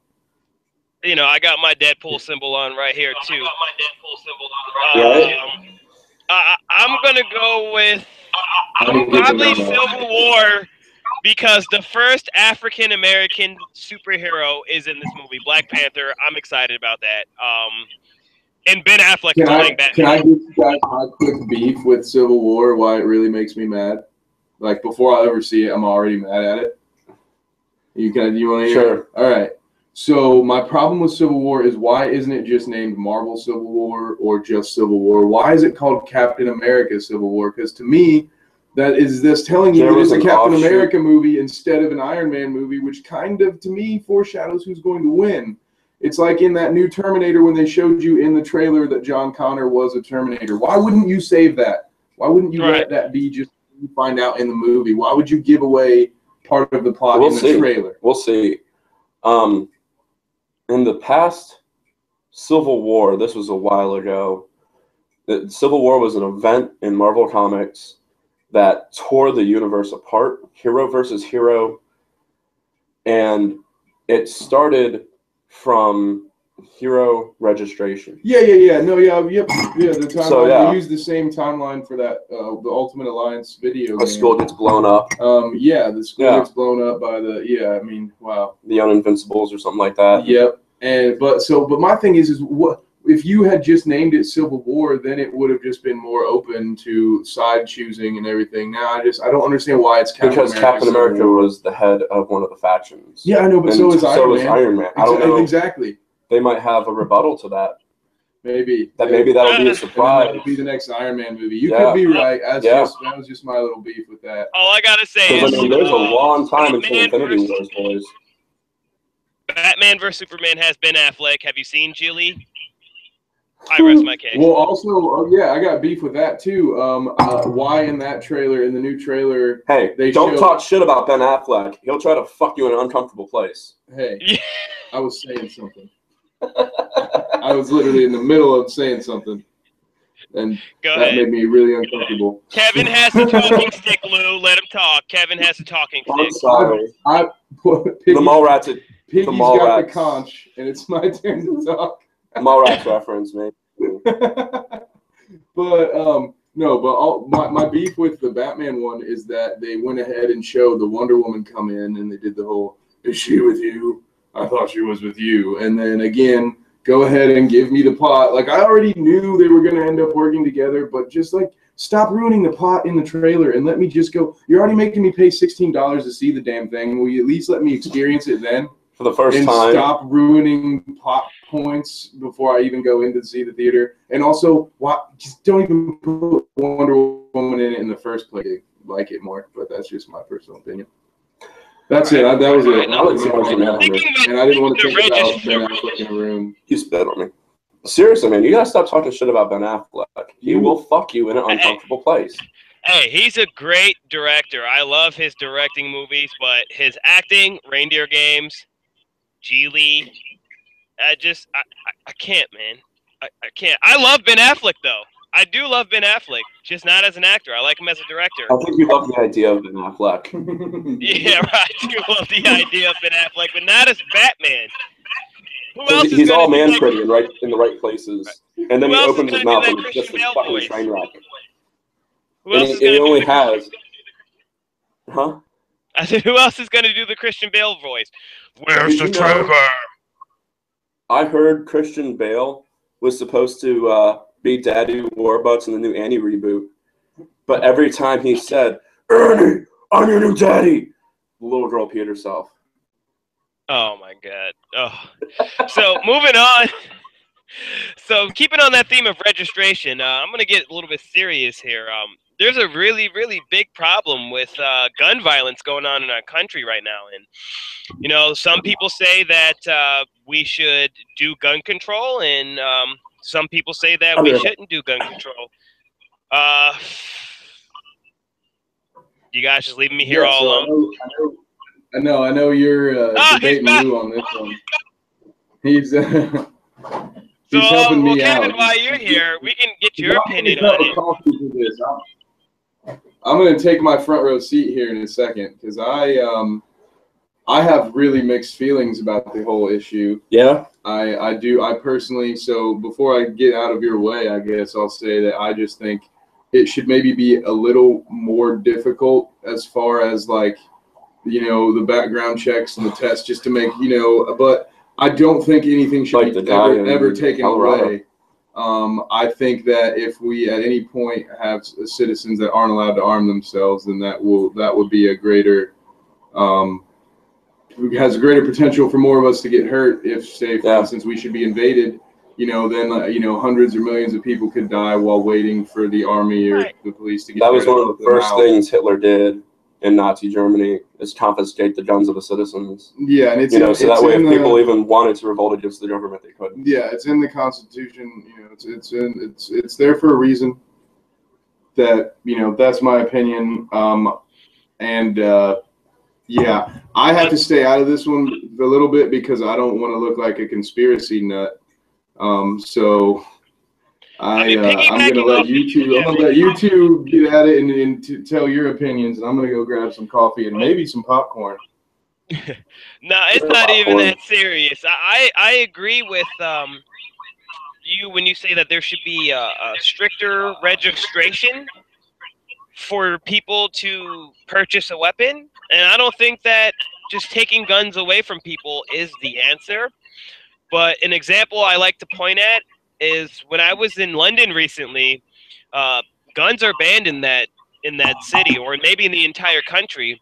Speaker 2: you know, I got my Deadpool symbol on right here too. I got my Deadpool symbol on right um, here. I, I'm gonna go with probably Civil War because the first African American superhero is in this movie, Black Panther. I'm excited about that. Um, and Ben Affleck
Speaker 3: can
Speaker 2: playing
Speaker 3: Batman. Can I give you guys my quick beef with Civil War? Why it really makes me mad? Like before I ever see it, I'm already mad at it. You can. Do You want to hear?
Speaker 1: Sure.
Speaker 3: All right. So my problem with Civil War is why isn't it just named Marvel Civil War or just Civil War? Why is it called Captain America Civil War? Because to me, that is this telling you
Speaker 1: There
Speaker 3: it's a Captain
Speaker 1: offshoot.
Speaker 3: America movie instead of an Iron Man movie, which kind of to me foreshadows who's going to win. It's like in that new Terminator when they showed you in the trailer that John Connor was a Terminator. Why wouldn't you save that? Why wouldn't you
Speaker 2: Right.
Speaker 3: let that be just you find out in the movie? Why would you give away part of the plot
Speaker 1: We'll
Speaker 3: in the
Speaker 1: see.
Speaker 3: trailer?
Speaker 1: We'll see. Um, in the past Civil War, this was a while ago. The Civil War was an event in Marvel Comics that tore the universe apart, hero versus hero, and it started from hero registration.
Speaker 3: Yeah, yeah, yeah. No, yeah, yep, yeah. The timeline
Speaker 1: So, yeah.
Speaker 3: we used the same timeline for that uh, the Ultimate Alliance video.
Speaker 1: A
Speaker 3: game.
Speaker 1: school gets blown up,
Speaker 3: Um, yeah, the school
Speaker 1: Yeah.
Speaker 3: gets blown up by the. Yeah, I mean, wow.
Speaker 1: the Uninvincibles or something like that.
Speaker 3: Yep. And but so, but my thing is, is what if you had just named it Civil War, then it would have just been more open to side choosing and everything. Now I just I don't understand why it's Captain
Speaker 1: because
Speaker 3: America
Speaker 1: Captain America was the head of one of the factions.
Speaker 3: Yeah, I know, but
Speaker 1: And
Speaker 3: so is Iron
Speaker 1: was
Speaker 3: Man.
Speaker 1: Iron Man. I don't
Speaker 3: Exa-
Speaker 1: know.
Speaker 3: Exactly.
Speaker 1: They might have a rebuttal to that.
Speaker 3: Maybe
Speaker 1: That maybe that'll be a surprise.
Speaker 3: that'll be the next Iron Man movie. You
Speaker 1: Yeah.
Speaker 3: could be right. That's
Speaker 1: Yeah.
Speaker 3: just that was just my little beef with that.
Speaker 2: All I gotta say is
Speaker 1: I mean, there's a
Speaker 2: uh,
Speaker 1: long time until Infinity
Speaker 2: versus-
Speaker 1: Wars, boys.
Speaker 2: Batman vs Superman has Ben Affleck. Have you seen Gigli? I rest my case.
Speaker 3: Well, also, oh, yeah, I got beef with that too. Um, uh, why in that trailer, in the new trailer,
Speaker 1: Hey,
Speaker 3: They
Speaker 1: don't
Speaker 3: showed-
Speaker 1: talk shit about Ben Affleck. He'll try to fuck you in an uncomfortable place.
Speaker 3: hey,
Speaker 2: Yeah.
Speaker 3: I was saying something. I was literally in the middle of saying something, and
Speaker 2: Go
Speaker 3: that
Speaker 2: ahead.
Speaker 3: made me really uncomfortable.
Speaker 2: Kevin has the talking stick, Lou. Let him talk. Kevin has the talking
Speaker 1: I'm
Speaker 2: stick.
Speaker 1: sorry.
Speaker 3: Piggy,
Speaker 1: The Mallrats, the
Speaker 3: Piggy's
Speaker 1: Mallrats.
Speaker 3: got the conch, and it's my turn to talk.
Speaker 1: Mallrats reference, man.
Speaker 3: but um no but all, my, my beef with the batman one is that they went ahead and showed the wonder woman come in and they did the whole is she with you i thought she was with you and then again go ahead and give me the plot like i already knew they were going to end up working together but just like stop ruining the plot in the trailer and let me just go you're already making me pay $16 to see the damn thing will you at least let me experience it then
Speaker 1: For the first
Speaker 3: and
Speaker 1: time.
Speaker 3: stop ruining plot points before I even go in to see the theater. And also, why just don't even put Wonder Woman in it in the first place. I like it more, but that's just my personal opinion. That's it. I, that was it.
Speaker 1: I would say I was an Affleck.
Speaker 2: Thinking
Speaker 3: And I didn't want to
Speaker 2: the
Speaker 3: think about
Speaker 2: register-
Speaker 3: Ben Affleck in a room.
Speaker 1: You spit on me. Seriously, man, you gotta stop talking shit about Ben Affleck. He will fuck you in an uncomfortable place.
Speaker 2: Hey, he's a great director. I love his directing movies, but his acting, Reindeer Games, Gigli, I just I, I, I can't, man. I, I can't. I love Ben Affleck though. I do love Ben Affleck, just not as an actor. I like him as a director.
Speaker 1: I think you love the idea of Ben Affleck.
Speaker 2: Yeah, right. I do love the idea of Ben Affleck, but not as Batman. Who else
Speaker 1: 'Cause
Speaker 2: is
Speaker 1: He's
Speaker 2: gonna
Speaker 1: all man
Speaker 2: that-
Speaker 1: pretty and right in the right places. And then
Speaker 2: Who
Speaker 1: he opens his mouth
Speaker 2: that
Speaker 1: and it's just
Speaker 2: Christian
Speaker 1: a fucking
Speaker 2: voice?
Speaker 1: train wreck.
Speaker 2: Who
Speaker 1: And
Speaker 2: else
Speaker 1: he,
Speaker 2: is gonna
Speaker 1: he
Speaker 2: do
Speaker 1: only
Speaker 2: the-
Speaker 1: has. Huh?
Speaker 2: I said, who else is gonna do the Christian Bale voice? Where's
Speaker 1: Did
Speaker 2: the
Speaker 1: you know-
Speaker 2: trigger?
Speaker 1: I heard Christian Bale was supposed to uh, be Daddy Warbucks in the new Annie reboot, but every time he said, "Ernie, I'm your new daddy," the little girl peed herself.
Speaker 2: Oh my god. Oh. So moving on. So keeping on that theme of registration, uh, I'm gonna get a little bit serious here. Um, there's a really, really big problem with uh, gun violence going on in our country right now, and you know, some people say that uh, we should do gun control, and um, some people say that we shouldn't do gun control. Uh, you guys just leaving me here
Speaker 3: Yeah,
Speaker 2: all
Speaker 3: so
Speaker 2: alone.
Speaker 3: know, I know, I know, I know you're uh,
Speaker 2: he's
Speaker 3: debating
Speaker 2: back.
Speaker 3: Lou on this one. He's uh,
Speaker 2: So,
Speaker 3: he's helping
Speaker 2: well,
Speaker 3: me
Speaker 2: Kevin,
Speaker 3: out.
Speaker 2: while you're here, we can get your opinion on it.
Speaker 3: coffee for this. I'm, I'm going to take my front row seat here in a second because I um I have really mixed feelings about the whole issue.
Speaker 1: Yeah.
Speaker 3: I I do I personally so before I get out of your way, I guess I'll say that I just think it should maybe be a little more difficult as far as like you know the background checks and the tests just to make you know but I don't think anything should
Speaker 1: Like
Speaker 3: be ever, ever taken
Speaker 1: Colorado.
Speaker 3: away. Um, I think that if we at any point have citizens that aren't allowed to arm themselves, then that will that would be a greater um, has greater potential for more of us to get hurt if, say, for
Speaker 1: Yeah.
Speaker 3: instance, we should be invaded. You know, then uh, you know hundreds or millions of people could die while waiting for the army or
Speaker 2: Right.
Speaker 3: the police to get.
Speaker 1: That was one of the first
Speaker 3: out.
Speaker 1: things Hitler did in Nazi Germany is confiscate the guns of the citizens.
Speaker 3: Yeah, and it's
Speaker 1: you know,
Speaker 3: in,
Speaker 1: so that way, if
Speaker 3: the-
Speaker 1: people even wanted to revolt against the government, they could.
Speaker 3: Yeah, it's in the Constitution. You know, it's it's in it's it's there for a reason. That you know, that's my opinion. Um, and uh, yeah, I have to stay out of this one a little bit because I don't want to look like a conspiracy nut. Um, so
Speaker 2: I
Speaker 3: uh, I'm gonna let you two. I'm gonna let you two get at it and, and tell your opinions, and I'm gonna go grab some coffee and maybe some popcorn.
Speaker 2: No, it's not even that serious. I I I agree with um you when you say that there should be a, a stricter registration for people to purchase a weapon, and I don't think that just taking guns away from people is the answer. But an example I like to point at is when I was in London recently, uh, guns are banned in that in that city or maybe in the entire country.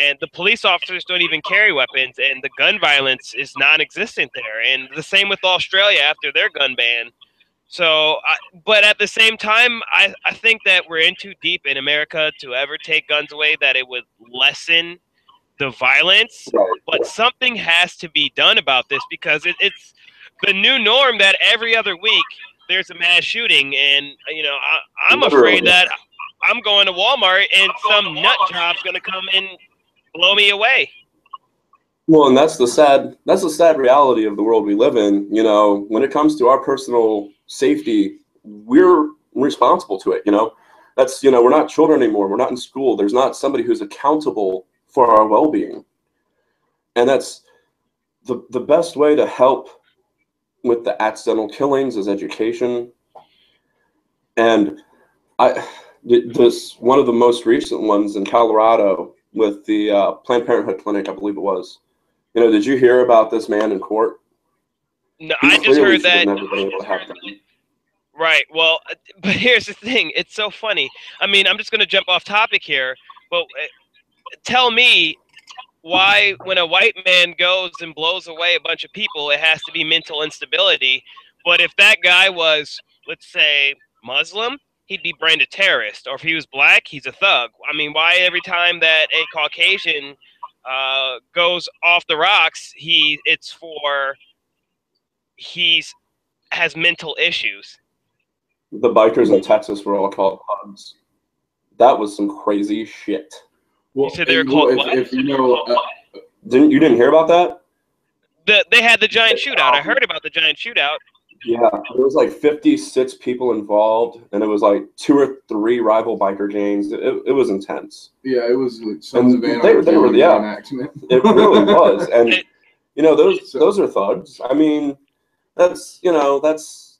Speaker 2: And the police officers don't even carry weapons and the gun violence is non-existent there. And the same with australia after their gun ban so I, but at the same time I, I think that we're in too deep in america to ever take guns away that it would lessen the violence but something has to be done about this because it, it's the new norm that every other week there's a mass shooting and you know I, i'm
Speaker 1: Literally.
Speaker 2: afraid that i'm going to walmart and some nut job's going to come and blow me away
Speaker 1: Well, and that's the sad that's the sad reality of the world we live in. You know, when it comes to our personal safety, we're responsible to it. You know, that's you know we're not children anymore. We're not in school. There's not somebody who's accountable for our well-being, and that's the the best way to help with the accidental killings is education. And I this one of the most recent ones in Colorado with the uh, Planned Parenthood clinic, I believe it was. You know, did you hear about this man in court?
Speaker 2: No
Speaker 1: He
Speaker 2: i just heard that
Speaker 1: never been able to have that.
Speaker 2: Right. Well, uh, but here's the thing. It's so funny. I mean, I'm just going to jump off topic here, but uh, tell me why, when a white man goes and blows away a bunch of people, it has to be mental instability. But if that guy was, let's say, Muslim, he'd be branded terrorist. Or if he was black, he's a thug. I mean, why every time that a Caucasian uh, goes off the rocks, he it's for he's has mental issues.
Speaker 1: The bikers in Texas were all called thugs. That was some crazy shit.
Speaker 3: Well,
Speaker 2: said they were called
Speaker 3: if,
Speaker 2: what?
Speaker 3: if you know, uh,
Speaker 1: Didn't you didn't hear about that?
Speaker 2: The, they had the giant shootout. I heard about the giant shootout.
Speaker 1: Yeah, there was like 56 people involved, and it was like two or three rival biker gangs. It, it was intense.
Speaker 3: yeah, it was like Sons
Speaker 1: And
Speaker 3: of
Speaker 1: they-
Speaker 3: Anarchy.
Speaker 1: they were-
Speaker 3: and
Speaker 1: yeah.
Speaker 3: reenactment.
Speaker 1: It really was, and you know those
Speaker 3: So-
Speaker 1: those are thugs. I mean, that's you know that's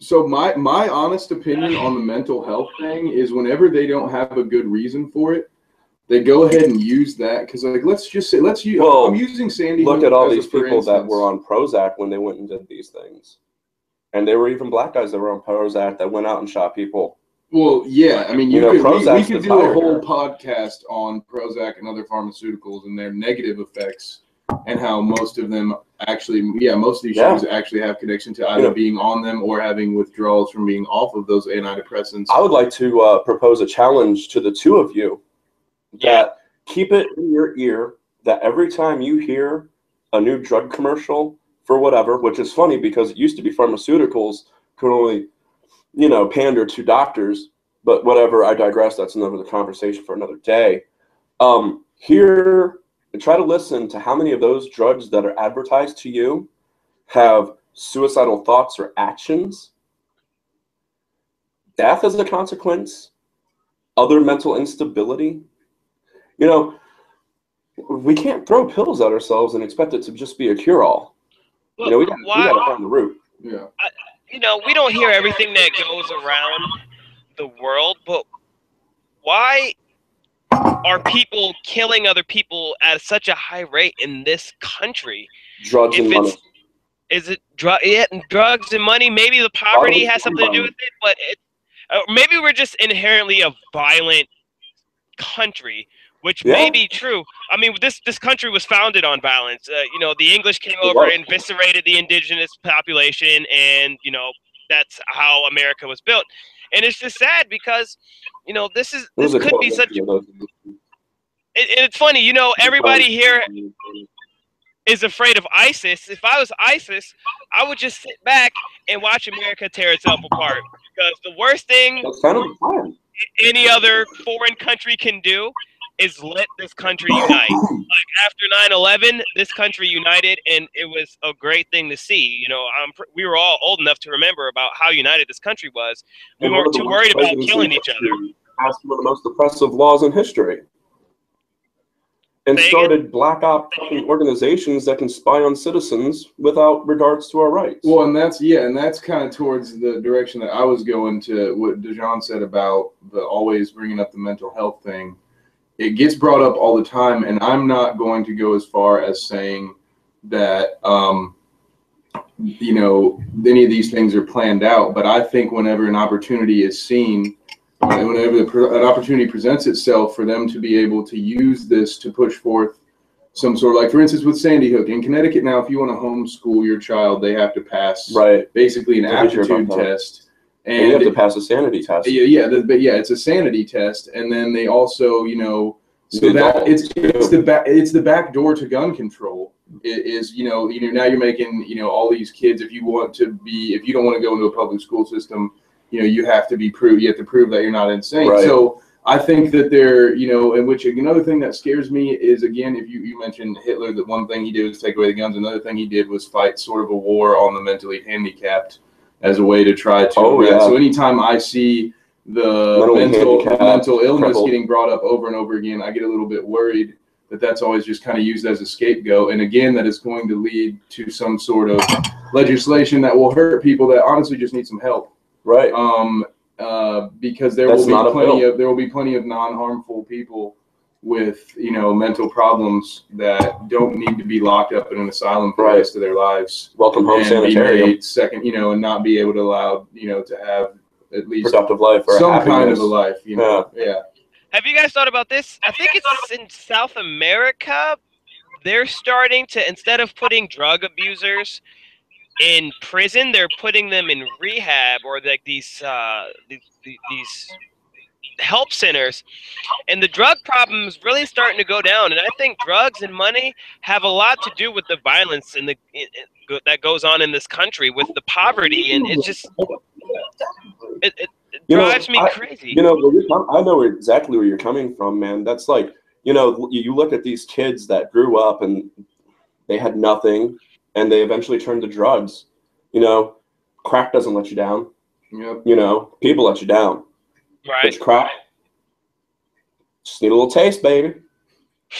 Speaker 3: So my my honest opinion on the mental health thing is whenever they don't have a good reason for it, they go ahead and use that because like let's just say let's use
Speaker 1: Well,
Speaker 3: I'm using Sandy.
Speaker 1: look at all these people that were on Prozac when they went and did these things, and they were even black guys that were on Prozac that went out and shot people.
Speaker 3: Well, yeah, I mean, you,
Speaker 1: You know,
Speaker 3: could, we, we could do a whole podcast on Prozac and other pharmaceuticals and their negative effects and how most of them actually, yeah, most of these
Speaker 1: Yeah.
Speaker 3: shows actually have connection to either
Speaker 1: Yeah.
Speaker 3: being on them or having withdrawals from being off of those antidepressants.
Speaker 1: I would like to uh, propose a challenge to the two of you that keep it in your ear that every time you hear a new drug commercial for whatever, which is funny because it used to be pharmaceuticals could only, you know, pander to doctors, but whatever, I digress. That's another conversation for another day. Um, hear and try to listen to how many of those drugs that are advertised to you have suicidal thoughts or actions, death as a consequence, other mental instability. You know, we can't throw pills at ourselves and expect it to just be a cure all. You know, we got
Speaker 2: why,
Speaker 1: to find the root.
Speaker 3: yeah.
Speaker 2: you know, we don't hear everything that goes around the world, but why are people killing other people at such a high rate in this country?
Speaker 1: Drugs
Speaker 2: If
Speaker 1: and money.
Speaker 2: is it drug yeah, drugs and money? Maybe the poverty has something to do with it, but it, uh, maybe we're just inherently a violent country which
Speaker 1: Yeah.
Speaker 2: may be true. I mean, this this country was founded on violence. Uh, you know, the English came over and eviscerated the indigenous population, and you know that's how America was built. And it's just sad because, you know, this is this could be such.
Speaker 1: those.
Speaker 2: It, it's funny, you know, everybody here is afraid of ISIS. If I was ISIS, I would just sit back and watch America tear itself apart. Because the worst thing
Speaker 1: That's kind of the plan.
Speaker 2: any other foreign country can do is let this country unite. Like after 9/11, this country united, and it was a great thing to see. You know, I'm we were all old enough to remember about how united this country was. We weren't too worried about killing each other.
Speaker 1: Passed one of the most oppressive laws in history. And
Speaker 2: Say
Speaker 1: started black op organizations that can spy on citizens without regards to our rights.
Speaker 3: Well, and that's yeah, and that's kind of towards the direction that I was going to what Dejan said about the always bringing up the mental health thing. It gets brought up all the time, and I'm not going to go as far as saying that um, you know any of these things are planned out. But I think whenever an opportunity is seen, and whenever the, an opportunity presents itself for them to be able to use this to push forth some sort of like, for instance, with Sandy Hook in Connecticut now, if you want to homeschool your child, they have to pass
Speaker 1: right.
Speaker 3: basically an
Speaker 1: I did hear about
Speaker 3: aptitude test.
Speaker 1: And you have to pass a sanity test.
Speaker 3: yeah, yeah, the, but yeah, it's a sanity test, and then they also, you know, so
Speaker 1: The
Speaker 3: that it's it's the back it's the back door to gun control. It is you know you know now you're making you know all these kids if you want to be if you don't want to go into a public school system, you know you have to be prove you have to prove that you're not insane.
Speaker 1: Right.
Speaker 3: So I think that they're you know in which another thing that scares me is again if you you mentioned Hitler that one thing he did was take away the guns another thing he did was fight sort of a war on the mentally handicapped as a way to try to
Speaker 1: Oh, yeah.
Speaker 3: so anytime I see the
Speaker 1: Mentally
Speaker 3: mental mental illness
Speaker 1: crippled.
Speaker 3: getting brought up over and over again, I get a little bit worried that that's always just kind of used as a scapegoat, and again that is going to lead to some sort of legislation that will hurt people that honestly just need some help.
Speaker 1: Right.
Speaker 3: Um, uh, because there
Speaker 1: That's
Speaker 3: will be
Speaker 1: a
Speaker 3: plenty of there will be plenty of non-harmful people with you know mental problems that don't need to be locked up in an asylum for
Speaker 1: Right.
Speaker 3: the rest of their lives
Speaker 1: Welcome home
Speaker 3: and
Speaker 1: sanitarium.
Speaker 3: second, you know, and not be able to allow, you know, to have at least
Speaker 1: Productive life or
Speaker 3: some kind of a life, you know. Yeah.
Speaker 2: Have you guys thought about this? I think it's in South America. They're starting to instead of putting drug abusers in prison, they're putting them in rehab or like these uh, these, these help centers. And the drug problem is really starting to go down. And I think drugs and money have a lot to do with the violence and the it, it, that goes on in this country with the poverty, and it just it, it,
Speaker 1: You know,
Speaker 2: drives me
Speaker 1: I-
Speaker 2: crazy.
Speaker 1: You know, where you're com- I know exactly where you're coming from, man. That's like, you know, you look at these kids that grew up and they had nothing, and they eventually turn to drugs. You know, crack doesn't let you down.
Speaker 3: Yep.
Speaker 1: You know, people let you down.
Speaker 2: right?
Speaker 1: It's crack. Just need a little taste, baby.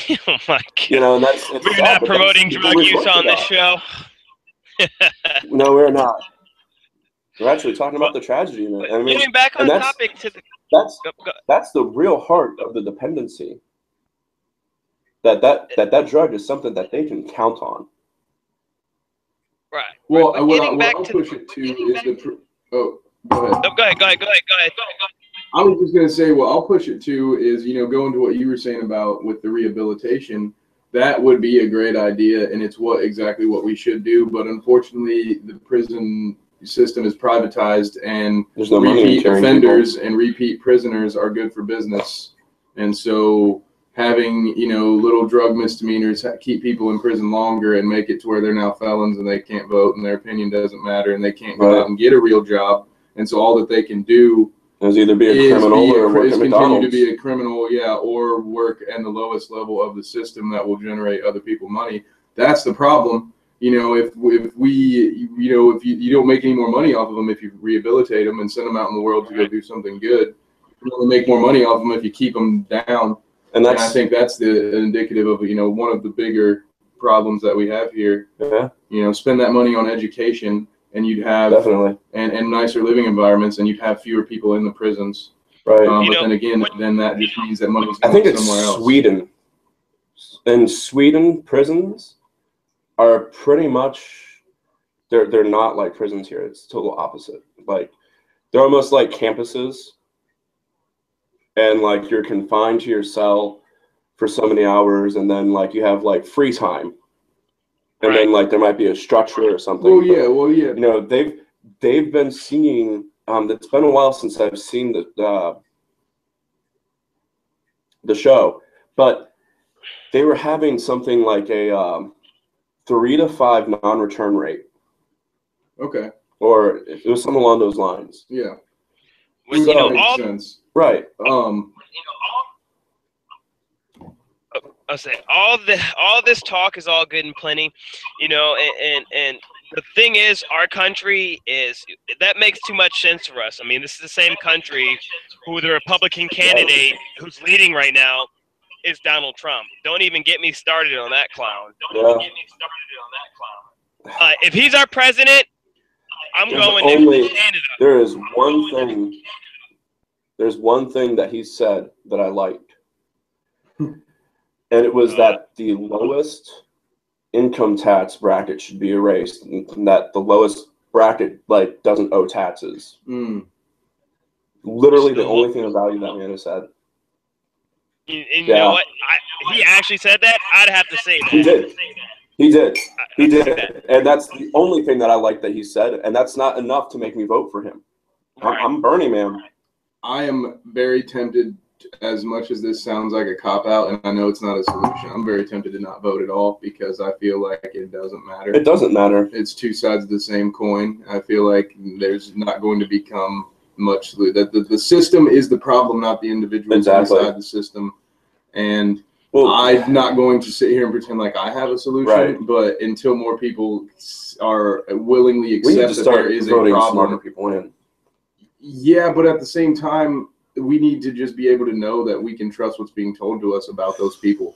Speaker 2: oh my god.
Speaker 1: You know, and that's
Speaker 2: We're
Speaker 1: sad,
Speaker 2: not promoting drug use on this show.
Speaker 1: No, we're not. We're actually talking about the tragedy. in it. I mean,
Speaker 2: Getting back on
Speaker 1: that's-
Speaker 2: topic to the
Speaker 1: that's
Speaker 2: go, go,
Speaker 1: that's the real heart of the dependency. That that that that drug is something that they can count on.
Speaker 2: Right.
Speaker 3: Well,
Speaker 2: right, but
Speaker 3: what, I, what
Speaker 2: back
Speaker 3: I'll
Speaker 2: to
Speaker 3: push
Speaker 2: the,
Speaker 3: it to is the.
Speaker 2: to-
Speaker 3: Pr- oh, go ahead.
Speaker 2: no, go ahead, go ahead, go ahead, go ahead.
Speaker 3: I was just gonna say, what I'll push it to is, you know, going to what you were saying about with the rehabilitation. That would be a great idea, and it's what exactly what we should do. But unfortunately, the prison system is privatized, and
Speaker 1: There's no
Speaker 3: repeat
Speaker 1: curing
Speaker 3: offenders and repeat prisoners are good for business. And so having, you know, little drug misdemeanors keep people in prison longer and make it to where they're now felons and they can't vote and their opinion doesn't matter and they can't go
Speaker 1: Right.
Speaker 3: out and get a real job. And so all that they can do.
Speaker 1: Is either be a
Speaker 3: is,
Speaker 1: criminal
Speaker 3: be a
Speaker 1: or work
Speaker 3: is
Speaker 1: at
Speaker 3: continue
Speaker 1: McDonald's.
Speaker 3: to be a criminal, yeah, or work at the lowest level of the system that will generate other people money. That's the problem. You know, if if we, you know, if you, you don't make any more money off of them if you rehabilitate them and send them out in the world to go do something good, you only make more money off of them if you keep them down.
Speaker 1: And
Speaker 3: And I think that's the indicative of you know one of the bigger problems that we have here.
Speaker 1: yeah,
Speaker 3: You know, spend that money on education, and you'd have
Speaker 1: definitely
Speaker 3: and, and nicer living environments, and you'd have fewer people in the prisons.
Speaker 1: right.
Speaker 3: Um, but
Speaker 2: know,
Speaker 3: then again,
Speaker 2: when-
Speaker 3: then that just means that money's
Speaker 1: I
Speaker 3: going
Speaker 1: think it's
Speaker 3: else.
Speaker 1: Sweden. In Sweden, prisons are pretty much they're they're not like prisons here. It's total opposite. Like they're almost like campuses, and like you're confined to your cell, for so many hours, and then like you have like free time, and
Speaker 2: Right.
Speaker 1: then like there might be a structure or something.
Speaker 3: Well,
Speaker 1: but,
Speaker 3: yeah, well, yeah.
Speaker 1: you know they've they've been seeing. Um, it's been a while since I've seen the uh, the show, but they were having something like a um, three to five non-return rate,
Speaker 3: Okay,
Speaker 1: or it was something along those lines.
Speaker 3: yeah.
Speaker 2: Which, you know, all
Speaker 3: sense.
Speaker 1: Right.
Speaker 3: Um,
Speaker 2: I say all the all this talk is all good and plenty, you know, and, and and the thing is, our country is that makes too much sense for us. I mean, this is the same country who the Republican candidate who's leading right now is Donald Trump. Don't even get me started on that clown. Don't even get me started on that clown. Uh, if he's our president, I'm
Speaker 1: There's
Speaker 2: going
Speaker 1: only-
Speaker 2: to Canada.
Speaker 1: There is one thing. There's one thing that he said that I liked, and it was that the lowest income tax bracket should be erased, and that the lowest bracket like doesn't owe taxes.
Speaker 3: mm,
Speaker 1: Literally, the only thing of value that man has said.
Speaker 2: And, and you
Speaker 1: Yeah.
Speaker 2: know what? I, he actually said that. I'd have to say that.
Speaker 1: He did. He did. He did. And that's the only thing that I like that he said, and that's not enough to make me vote for him. I'm,
Speaker 2: Right.
Speaker 1: I'm Bernie, man.
Speaker 3: I am very tempted, as much as this sounds like a cop out, and I know it's not a solution. I'm very tempted to not vote at all because I feel like it doesn't matter.
Speaker 1: It doesn't matter.
Speaker 3: it's two sides of the same coin. I feel like there's not going to become much that the, the system is the problem, not the individuals
Speaker 1: Exactly.
Speaker 3: inside the system. And
Speaker 1: Well,
Speaker 3: I'm not going to sit here and pretend like I have a solution.
Speaker 1: Right.
Speaker 3: But until more people are willingly
Speaker 1: we need to
Speaker 3: accept that there is a problem,
Speaker 1: people in.
Speaker 3: Yeah. But at the same time, we need to just be able to know that we can trust what's being told to us about those people.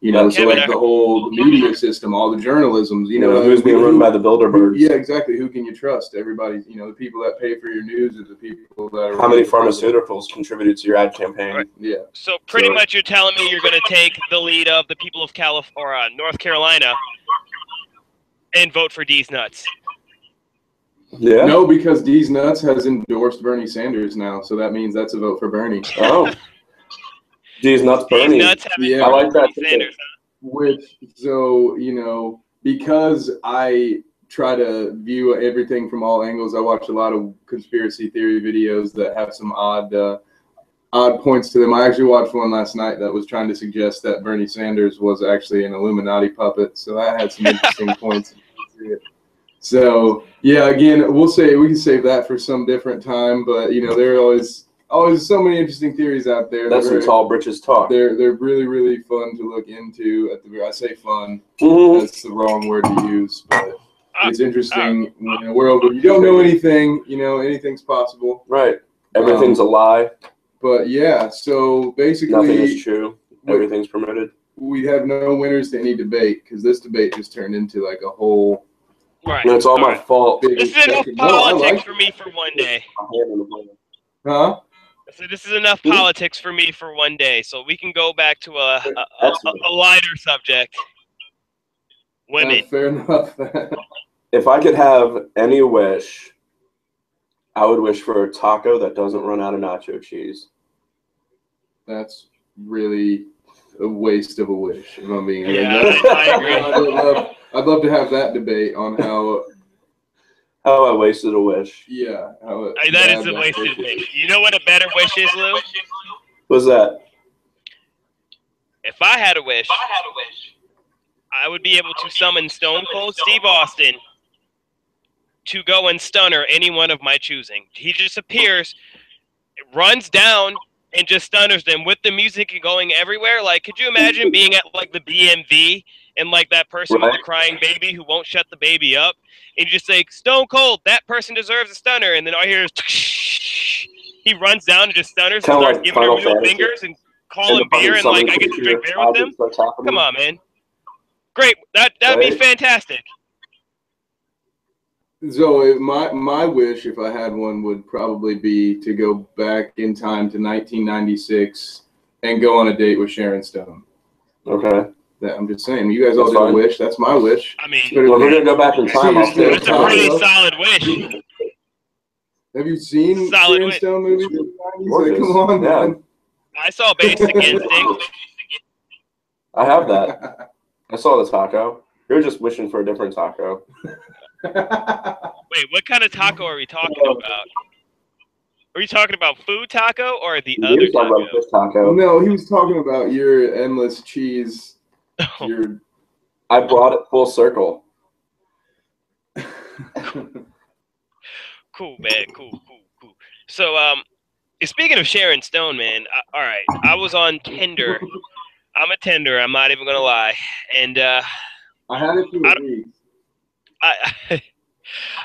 Speaker 3: You know, so like
Speaker 2: I-
Speaker 3: the whole media system, all the journalism, you
Speaker 1: You
Speaker 3: know,
Speaker 1: know, who's being run by the Bilderbergs?
Speaker 3: yeah, exactly. Who can you trust? Everybody, you know, the people that pay for your news are the people that are.
Speaker 1: How many pharmaceuticals contributed to your ad campaign?
Speaker 2: Right.
Speaker 3: Yeah.
Speaker 2: So pretty
Speaker 1: So-
Speaker 2: much, you're telling me you're going to take the lead of the people of Calif or uh, North Carolina and vote for Deez Nuts.
Speaker 1: Yeah.
Speaker 3: No, because Deez Nuts has endorsed Bernie Sanders now, so that means that's a vote for Bernie.
Speaker 1: Oh. Geez, nuts,
Speaker 2: D's
Speaker 1: Bernie.
Speaker 2: nuts have
Speaker 3: Yeah.
Speaker 1: I like that.
Speaker 2: Bernie Sanders.
Speaker 3: Which, so you know, because I try to view everything from all angles, I watch a lot of conspiracy theory videos that have some odd, uh, odd points to them. I actually watched one last night that was trying to suggest that Bernie Sanders was actually an Illuminati puppet. So that had some interesting points. To it. So yeah, again, we'll say we can save that for some different time. But you know, there are always always so many interesting theories out there.
Speaker 1: That's
Speaker 3: that
Speaker 1: some tall britches talk.
Speaker 3: they're they're really really fun to look into. At the I say fun,
Speaker 1: Mhm.
Speaker 3: that's the wrong word to use, but
Speaker 2: Uh,
Speaker 3: it's interesting in a world where you don't know anything. You know, anything's possible.
Speaker 1: Right. Everything's a lie.
Speaker 3: But yeah, so basically,
Speaker 1: Nothing
Speaker 3: basically,
Speaker 1: is true. Everything's permitted.
Speaker 3: we have no winners to any debate because this debate just turned into like a whole
Speaker 2: Right.
Speaker 1: And it's all my
Speaker 2: Alright.
Speaker 1: fault.
Speaker 3: big.
Speaker 2: This is enough
Speaker 3: discussion. No,
Speaker 2: politics
Speaker 3: like-
Speaker 2: for me for one day.
Speaker 3: Huh?
Speaker 2: So this is enough
Speaker 1: Hmm?
Speaker 2: politics for me for one day. So we can go back to a a, a, a lighter subject. Women.
Speaker 3: Uh, fair enough.
Speaker 1: If I could have any wish, I would wish for a taco that doesn't run out of nacho cheese.
Speaker 3: That's really a waste of a wish. If I'm being
Speaker 2: Yeah,
Speaker 3: honest.
Speaker 2: I- I agree.
Speaker 3: I'd love, I'd love to have that debate on how
Speaker 1: How I wasted a wish.
Speaker 3: Yeah, how it-
Speaker 2: Hey, that is a wasted
Speaker 3: wish
Speaker 2: wish. You know what a better wish is, Lou?
Speaker 1: What's that?
Speaker 2: If I had a wish, I would be able to summon Stone Cold Steve Austin to go and stunner any one of my choosing. He just appears, runs down, and just stunners them with the music going everywhere. Like, could you imagine being at like the BMV and like that person with the crying baby who won't shut the baby up, and you just say Stone Cold, that person deserves a stunner, and then all I hear is he runs down and just stunners and starts
Speaker 1: like
Speaker 2: giving her
Speaker 1: Final
Speaker 2: middle fingers and calling beer and like I get to drink beer with them.
Speaker 1: object starts happening.
Speaker 2: Come on, man. Great. That that'd be fantastic.
Speaker 3: So my my wish, if I had one, would probably be to go back in time to 1996 and go on a date with Sharon Stone.
Speaker 1: Okay.
Speaker 3: That I'm just saying. You guys all
Speaker 1: That's
Speaker 3: did a wish. That's my wish.
Speaker 2: I mean,
Speaker 1: Well, we're gonna go back in time. I'll
Speaker 3: Seriously,
Speaker 2: a pretty
Speaker 3: Taco.
Speaker 2: solid wish.
Speaker 3: Have you seen
Speaker 2: Solid
Speaker 3: Sharon
Speaker 2: wish.
Speaker 3: Stone movies? in the 90s? Like, come on,
Speaker 1: Yeah.
Speaker 3: man.
Speaker 2: I saw Basic Instinct.
Speaker 1: I have that. I saw the taco. You're just wishing for a different taco.
Speaker 2: Wait, what kind of taco are we talking about? Are you talking about food taco or the
Speaker 1: You
Speaker 2: other
Speaker 1: talking
Speaker 2: taco?
Speaker 1: about fish taco.
Speaker 3: no, he was talking about your endless cheese. Your
Speaker 1: I brought it full circle.
Speaker 2: cool, man. Cool, cool, cool. So, um, speaking of Sharon Stone, man. I, all right, I was on Tinder. I'm a Tinder. I'm not even gonna lie, and uh,
Speaker 3: I had it for
Speaker 2: I
Speaker 3: a
Speaker 2: don't-
Speaker 3: week.
Speaker 2: I.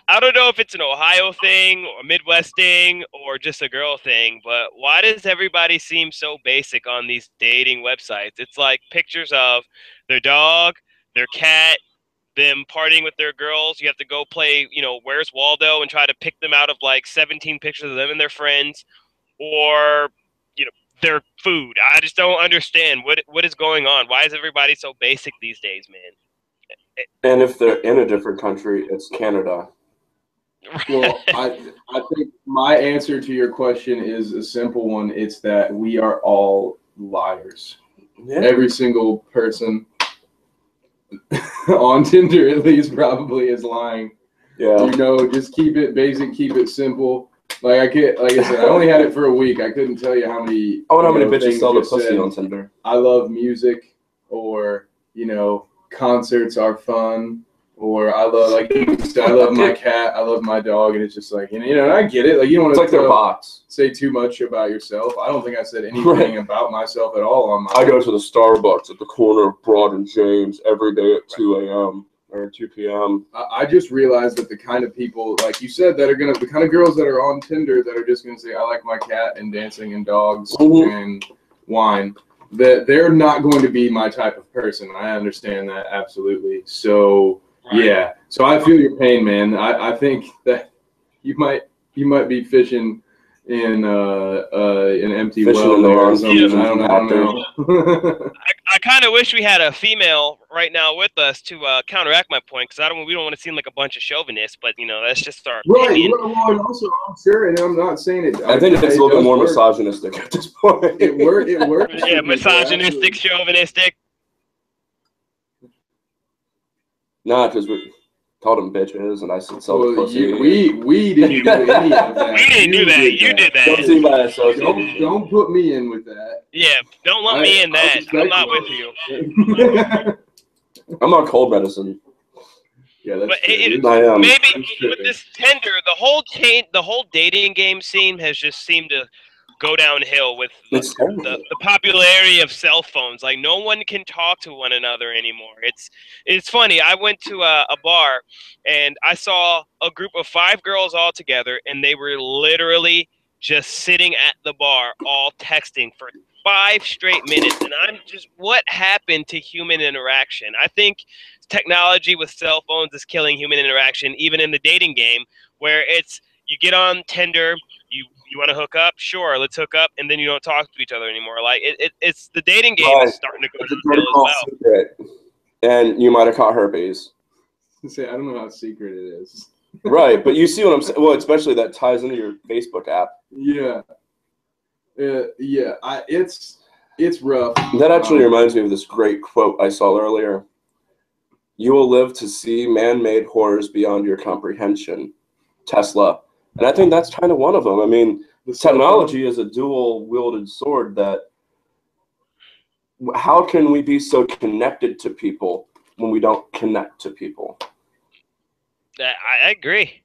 Speaker 2: I don't know if it's an Ohio thing or Midwest thing or just a girl thing, but why does everybody seem so basic on these dating websites? It's like pictures of their dog, their cat, them partying with their girls. You have to go play, you know, Where's Waldo and try to pick them out of like 17 pictures of them and their friends or, you know, their food. I just don't understand what what is going on. Why is everybody so basic these days, man?
Speaker 1: And if they're in a different country, it's Canada.
Speaker 3: Well, I I think my answer to your question is a simple one. It's that we are all liars.
Speaker 1: Yeah.
Speaker 3: Every single person on Tinder, at least, probably is lying.
Speaker 1: Yeah.
Speaker 3: You know, just keep it basic, keep it simple. Like I can't, like I said, I only had it for a week. I couldn't tell you how many.
Speaker 1: Oh, wonder how many
Speaker 3: know,
Speaker 1: bitches sell the pussy
Speaker 3: said,
Speaker 1: on Tinder.
Speaker 3: I love music, or you know, concerts are fun, or I love like I love my cat, I love my dog, and it's just like you know, and I get it. Like you don't want
Speaker 1: It's like their
Speaker 3: to
Speaker 1: bots.
Speaker 3: say too much about yourself. I don't think I said anything
Speaker 1: Right.
Speaker 3: about myself at all on my.
Speaker 1: I go to the Starbucks at the corner of Broad and James every day at 2 a.m. or 2 p.m.
Speaker 3: I I just realized that the kind of people, like you said, that are gonna, the kind of girls that are on Tinder that are just gonna say, "I like my cat and dancing and dogs
Speaker 1: Mhm.
Speaker 3: and wine," that they're not going to be my type of person. I understand that absolutely. So yeah, so I feel your pain, man. I, I think that you might you might be fishing in uh, uh, an empty
Speaker 1: Fishing
Speaker 3: well
Speaker 1: the
Speaker 3: there or something.
Speaker 1: season,
Speaker 3: I don't, I don't know.
Speaker 2: I, I kind of wish we had a female right now with us to uh, counteract my point because I don't. We don't want to seem like a bunch of chauvinists, but you know that's just our
Speaker 3: Right.
Speaker 2: opinion.
Speaker 3: Well, well, and also, I'm sure, and I'm not saying it.
Speaker 1: I think it's a little bit more
Speaker 3: work.
Speaker 1: misogynistic at this point.
Speaker 3: It work. It works.
Speaker 2: Yeah, misogynistic, chauvinistic.
Speaker 1: Nah, because we called them bitches, and I said sell the
Speaker 3: Well,
Speaker 1: pussy.
Speaker 3: you, we we didn't do any of that.
Speaker 2: We didn't do that. You did that.
Speaker 1: Don't see by
Speaker 3: Don't don't put me in with that.
Speaker 2: Yeah, don't let
Speaker 3: I-
Speaker 2: me in that. I'm not with you.
Speaker 1: I'm on cold medicine.
Speaker 3: yeah, that's
Speaker 2: But
Speaker 3: true.
Speaker 2: it-
Speaker 1: I am.
Speaker 2: Maybe with this Tinder, the whole chain, the whole dating game scene has just seemed to go downhill with the, the, the popularity of cell phones. Like no one can talk to one another anymore. It's it's funny. I went to a, a bar and I saw a group of five girls all together, and they were literally just sitting at the bar, all texting for five straight minutes. And I'm just, what happened to human interaction? I think technology with cell phones is killing human interaction, even in the dating game, where it's you get on Tinder, you you want to hook up, sure, let's hook up, and then you don't talk to each other anymore. Like it, it it's the dating game
Speaker 1: Right.
Speaker 2: is starting to go
Speaker 1: It's a
Speaker 2: as well.
Speaker 1: secret. And you might have caught herpes.
Speaker 3: Say, I don't know how secret it is.
Speaker 1: Right, but you see what I'm saying? Well, especially that ties into your Facebook app.
Speaker 3: Yeah. Uh, yeah. I it's it's rough.
Speaker 1: That actually
Speaker 3: Um,
Speaker 1: reminds me of this great quote I saw earlier. You will live to see man made horrors beyond your comprehension. Tesla. And I think that's kind of one of them. I mean,
Speaker 3: the
Speaker 1: technology is a dual wielded sword that how can we be so connected to people when we don't connect to people?
Speaker 2: That- I I agree.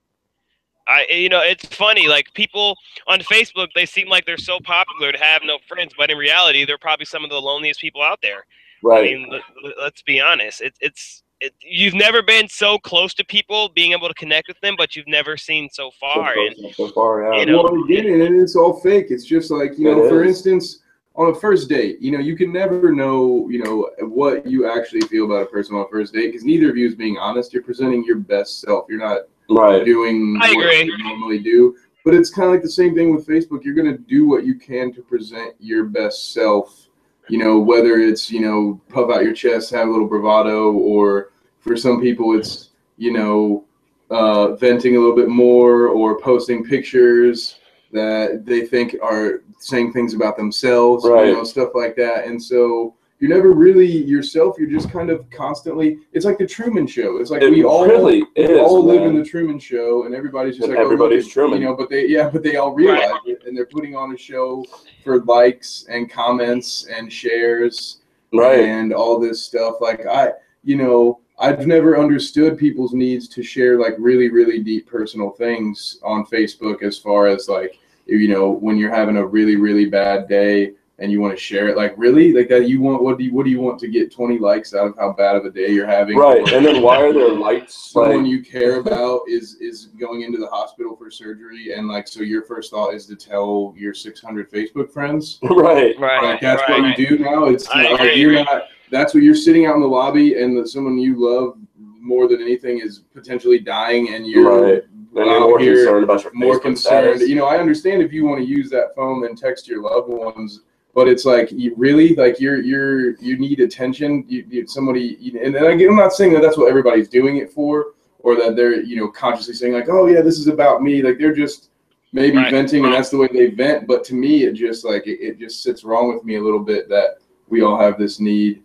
Speaker 2: I you know it's funny like people on Facebook they seem like they're so popular to have no friends, but in reality they're probably some of the loneliest people out there. Right. I
Speaker 1: Right.
Speaker 2: mean, let, let- let's be honest. It, it's it, you've never been so close to people, being able to connect with them, but you've never seen so far. And
Speaker 1: so far, yeah.
Speaker 2: you know,
Speaker 3: well, again, and it's all fake. It's just like you
Speaker 1: It
Speaker 3: know, for instance, on a first date, you know, you can never know, you know, what you actually feel about a person on a first date because neither of you is being honest. You're presenting your best self. You're not
Speaker 1: right.
Speaker 3: doing
Speaker 2: I
Speaker 3: what
Speaker 2: agree.
Speaker 3: you normally do. But it's kind of like the same thing with Facebook. You're going to do what you can to present your best self. You know, whether it's you know puff out your chest, have a little bravado, or for some people it's you know uh, venting a little bit more, or posting pictures that they think are saying things about themselves.
Speaker 1: Right.
Speaker 3: You know, stuff like that. And so you're never really yourself. You're just kind of constantly. It's like the Truman Show. It's like
Speaker 1: It
Speaker 3: we all
Speaker 1: really
Speaker 3: we
Speaker 1: is,
Speaker 3: all live in the Truman Show, and everybody's just
Speaker 1: And
Speaker 3: like oh,
Speaker 1: everybody's
Speaker 3: at-
Speaker 1: Truman.
Speaker 3: You know, but they yeah, but they all realize it, and they're putting on a show for likes and comments and shares
Speaker 1: Right.
Speaker 3: and all this stuff. Like I, you know, I've never understood people's needs to share like really, really deep personal things on Facebook as far as like, you know, when you're having a really, really bad day and you want to share it. Like really? Like that you want what do you what do you want to get 20 likes out of how bad of a day you're having?
Speaker 1: Right. And then why are there lights
Speaker 3: someone
Speaker 1: like
Speaker 3: you care about is is going into the hospital for surgery and like so your first thought is to tell your 600 Facebook friends?
Speaker 1: right.
Speaker 2: Right.
Speaker 3: Like that's
Speaker 2: right.
Speaker 3: what you do now. It's
Speaker 2: I
Speaker 3: not, like
Speaker 2: agree.
Speaker 3: you're not. That's what you're sitting out in the lobby, and that someone you love more than anything is potentially dying, and you're
Speaker 1: Right. And you're more
Speaker 3: here
Speaker 1: concerned about your
Speaker 3: more
Speaker 1: Facebook
Speaker 3: concerned.
Speaker 1: status.
Speaker 3: You know, I understand if you want to use that phone and text your loved ones, but it's like you really like you're you're you need attention. You, you somebody, you, and then again, I'm not saying that that's what everybody's doing it for, or that they're you know consciously saying like, oh yeah, this is about me. Like they're just maybe
Speaker 2: Right.
Speaker 3: venting, and that's the way they vent. But to me, it just like it, it just sits wrong with me a little bit that we all have this need.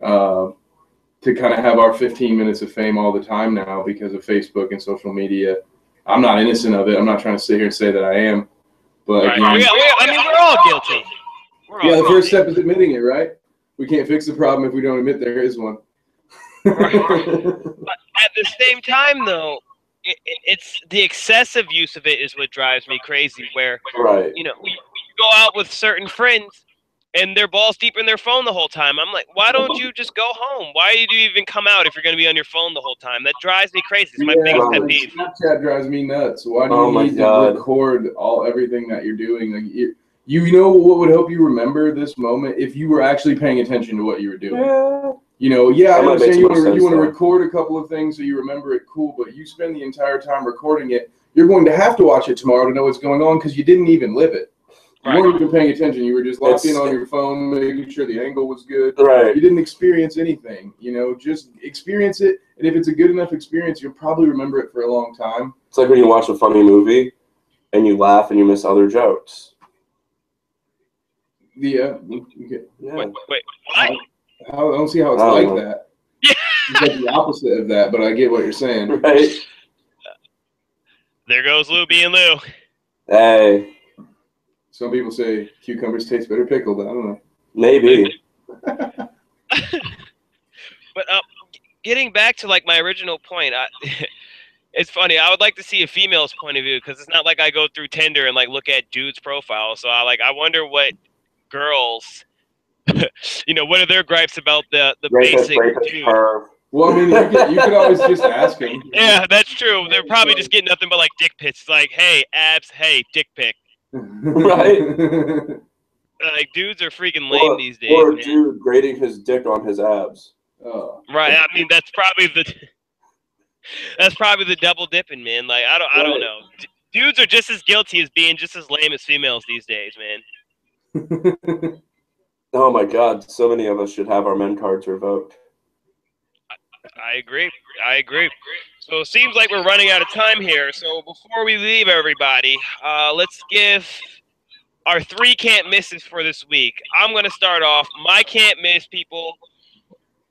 Speaker 3: Uh, to kind of have our 15 minutes of fame all the time now because of Facebook and social media. I'm not innocent of it. I'm not trying to sit here and say that I am. But
Speaker 2: Right. We- we- I mean, we're all guilty. We're
Speaker 3: yeah, the first step is admitting it, right? We can't fix the problem if we don't admit there is one.
Speaker 2: At the same time, though, it, it, it's the excessive use of it is what drives me crazy. Where
Speaker 1: right.
Speaker 2: you know we, we go out with certain friends and they're balls deep in their phone the whole time. I'm like, why don't you just go home? Why do you even come out if you're going to be on your phone the whole time? That drives me crazy. It's my
Speaker 3: Yeah,
Speaker 2: biggest pet peeve.
Speaker 3: Snapchat drives me nuts. Why do
Speaker 1: Oh
Speaker 3: you need
Speaker 1: God.
Speaker 3: to record all everything that you're doing? Like you, you know what would help you remember this moment if you were actually paying attention to what you were doing.
Speaker 1: Yeah.
Speaker 3: You know, yeah, I
Speaker 1: That might
Speaker 3: understand you want to you want to
Speaker 1: though.
Speaker 3: record a couple of things so you remember it, cool. But you spend the entire time recording it. You're going to have to watch it tomorrow to know what's going on because you didn't even live it. You
Speaker 2: Right.
Speaker 3: weren't even paying attention. You were just locked in on your phone, making sure the angle was good.
Speaker 1: Right.
Speaker 3: You didn't experience anything. You know, just experience it, and if it's a good enough experience, you'll probably remember it for a long time.
Speaker 1: It's like when you watch a funny movie and you laugh and you miss other jokes.
Speaker 3: Yeah, okay.
Speaker 1: Yeah.
Speaker 2: Wait, wait, what?
Speaker 3: I don't see how it's like
Speaker 1: know.
Speaker 3: that.
Speaker 2: Yeah.
Speaker 3: It's like the opposite of that, but I get what you're saying.
Speaker 1: Right.
Speaker 2: There goes Lou being Lou.
Speaker 1: Hey,
Speaker 3: Some people say cucumbers taste better pickled. I don't know.
Speaker 1: maybe.
Speaker 2: But uh, getting back to like my original point, I, it's funny. I would like to see a female's point of view because it's not like I go through Tinder and like look at dudes' profiles. So I like I wonder what girls, you know, what are their gripes about the the
Speaker 1: Rapist,
Speaker 2: basic
Speaker 1: rapist,
Speaker 2: dude?
Speaker 1: perv.
Speaker 3: Well, I mean, you could, you could always just ask him.
Speaker 2: Yeah, that's true. They're probably just getting nothing but like dick pics. It's like, hey, abs, hey, dick pic.
Speaker 1: Right.
Speaker 2: Like dudes are freaking lame
Speaker 1: Or,
Speaker 2: these days.
Speaker 1: or a
Speaker 2: man.
Speaker 1: dude grading his dick on his abs.
Speaker 3: Oh.
Speaker 2: Right. I mean, that's probably the that's probably the double dipping, man. Like I don't I don't
Speaker 1: Right.
Speaker 2: know. D- dudes are just as guilty as being just as lame as females these days, man.
Speaker 1: Oh my god, so many of us should have our men cards revoked.
Speaker 2: I agree. I agree. So it seems like we're running out of time here. So before we leave everybody, uh, let's give our three can't misses for this week. I'm going to start off. My can't miss, people.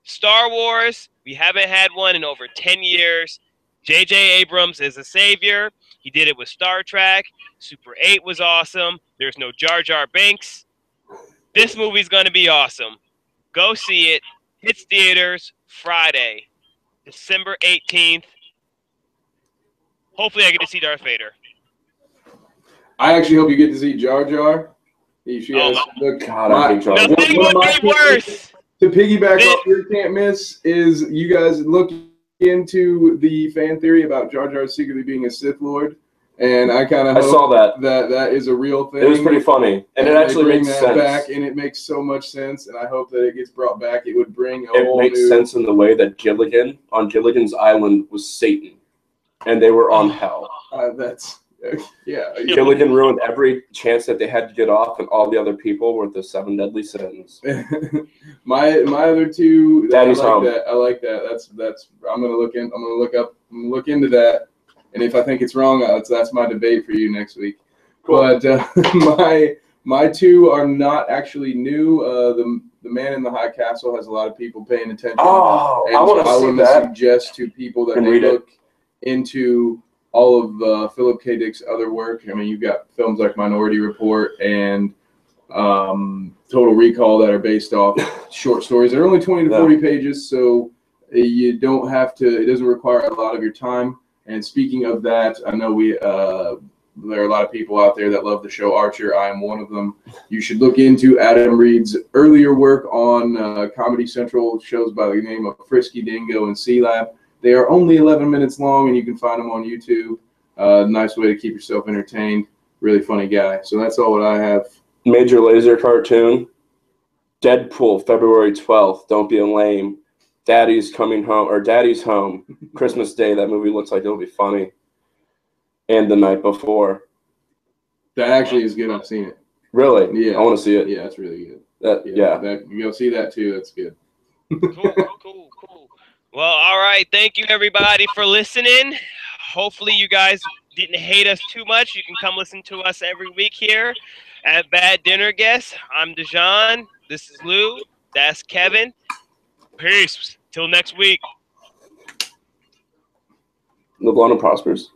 Speaker 2: Star Wars, we haven't had one in over 10 years. J.J. Abrams is a savior. He did it with Star Trek. Super 8 was awesome. There's no Jar Jar Binks. This movie's going to be awesome. Go see it. Hits theaters Friday, December 18th. Hopefully, I get to see Darth Vader.
Speaker 3: I actually hope you get to see Jar Jar. He, she
Speaker 2: Oh
Speaker 3: has, look,
Speaker 1: God, I hate Jar Jar.
Speaker 2: Nothing would be worse.
Speaker 3: to piggyback off your can't miss is you guys look into the fan theory about Jar Jar secretly being a Sith Lord, and I kind of
Speaker 1: I saw that.
Speaker 3: that that is a real thing.
Speaker 1: It was pretty funny, and it actually makes
Speaker 3: that
Speaker 1: sense.
Speaker 3: back, and it makes so much sense. And I hope that it gets brought back. It would bring a
Speaker 1: It makes
Speaker 3: new.
Speaker 1: sense in the way that Gilligan on Gilligan's Island was Satan, and they were on hell.
Speaker 3: Uh, that's yeah.
Speaker 1: Gilligan ruined every chance that they had to get off, and all the other people were the seven deadly sins.
Speaker 3: my my other two.
Speaker 1: Daddy's
Speaker 3: I like
Speaker 1: home.
Speaker 3: that. I like that. That's that's. I'm gonna look in. I'm gonna look up. I'm gonna look into that. And if I think it's wrong, that's that's my debate for you next week.
Speaker 1: Cool.
Speaker 3: But uh, my my two are not actually new. Uh, the The Man in the High Castle has a lot of people paying attention.
Speaker 1: Oh,
Speaker 3: And
Speaker 1: I want
Speaker 3: so
Speaker 1: to see
Speaker 3: would
Speaker 1: that.
Speaker 3: suggest to people that
Speaker 1: And
Speaker 3: they
Speaker 1: read it.
Speaker 3: look into all of uh, Philip K. Dick's other work. I mean, you've got films like Minority Report and um, Total Recall that are based off short stories. They're only 20 to
Speaker 1: Yeah.
Speaker 3: 40 pages, so uh, you don't have to, it doesn't require a lot of your time. And speaking of that, I know we, uh, there are a lot of people out there that love the show Archer. I am one of them. You should look into Adam Reed's earlier work on uh, Comedy Central shows by the name of Frisky Dingo and Sealab. They are only 11 minutes long, and you can find them on YouTube. Uh, nice way to keep yourself entertained. Really funny guy. So that's all what I have.
Speaker 1: Major Lazer cartoon. Deadpool, February 12th. Don't be a lame. Daddy's coming home, or Daddy's home. Christmas Day. That movie looks like it'll be funny. And the night before.
Speaker 3: That actually is good. I've seen it.
Speaker 1: Really?
Speaker 3: Yeah.
Speaker 1: I want to see it.
Speaker 3: Yeah, it's really good.
Speaker 1: That, yeah.
Speaker 3: That, you'll see that too. That's good.
Speaker 2: cool, cool, cool. Well, all right. Thank you, everybody, for listening. Hopefully, you guys didn't hate us too much. You can come listen to us every week here at Bad Dinner Guest. I'm Dejan. This is Lou. That's Kevin. Peace. Till next week.
Speaker 1: Live long and prospers.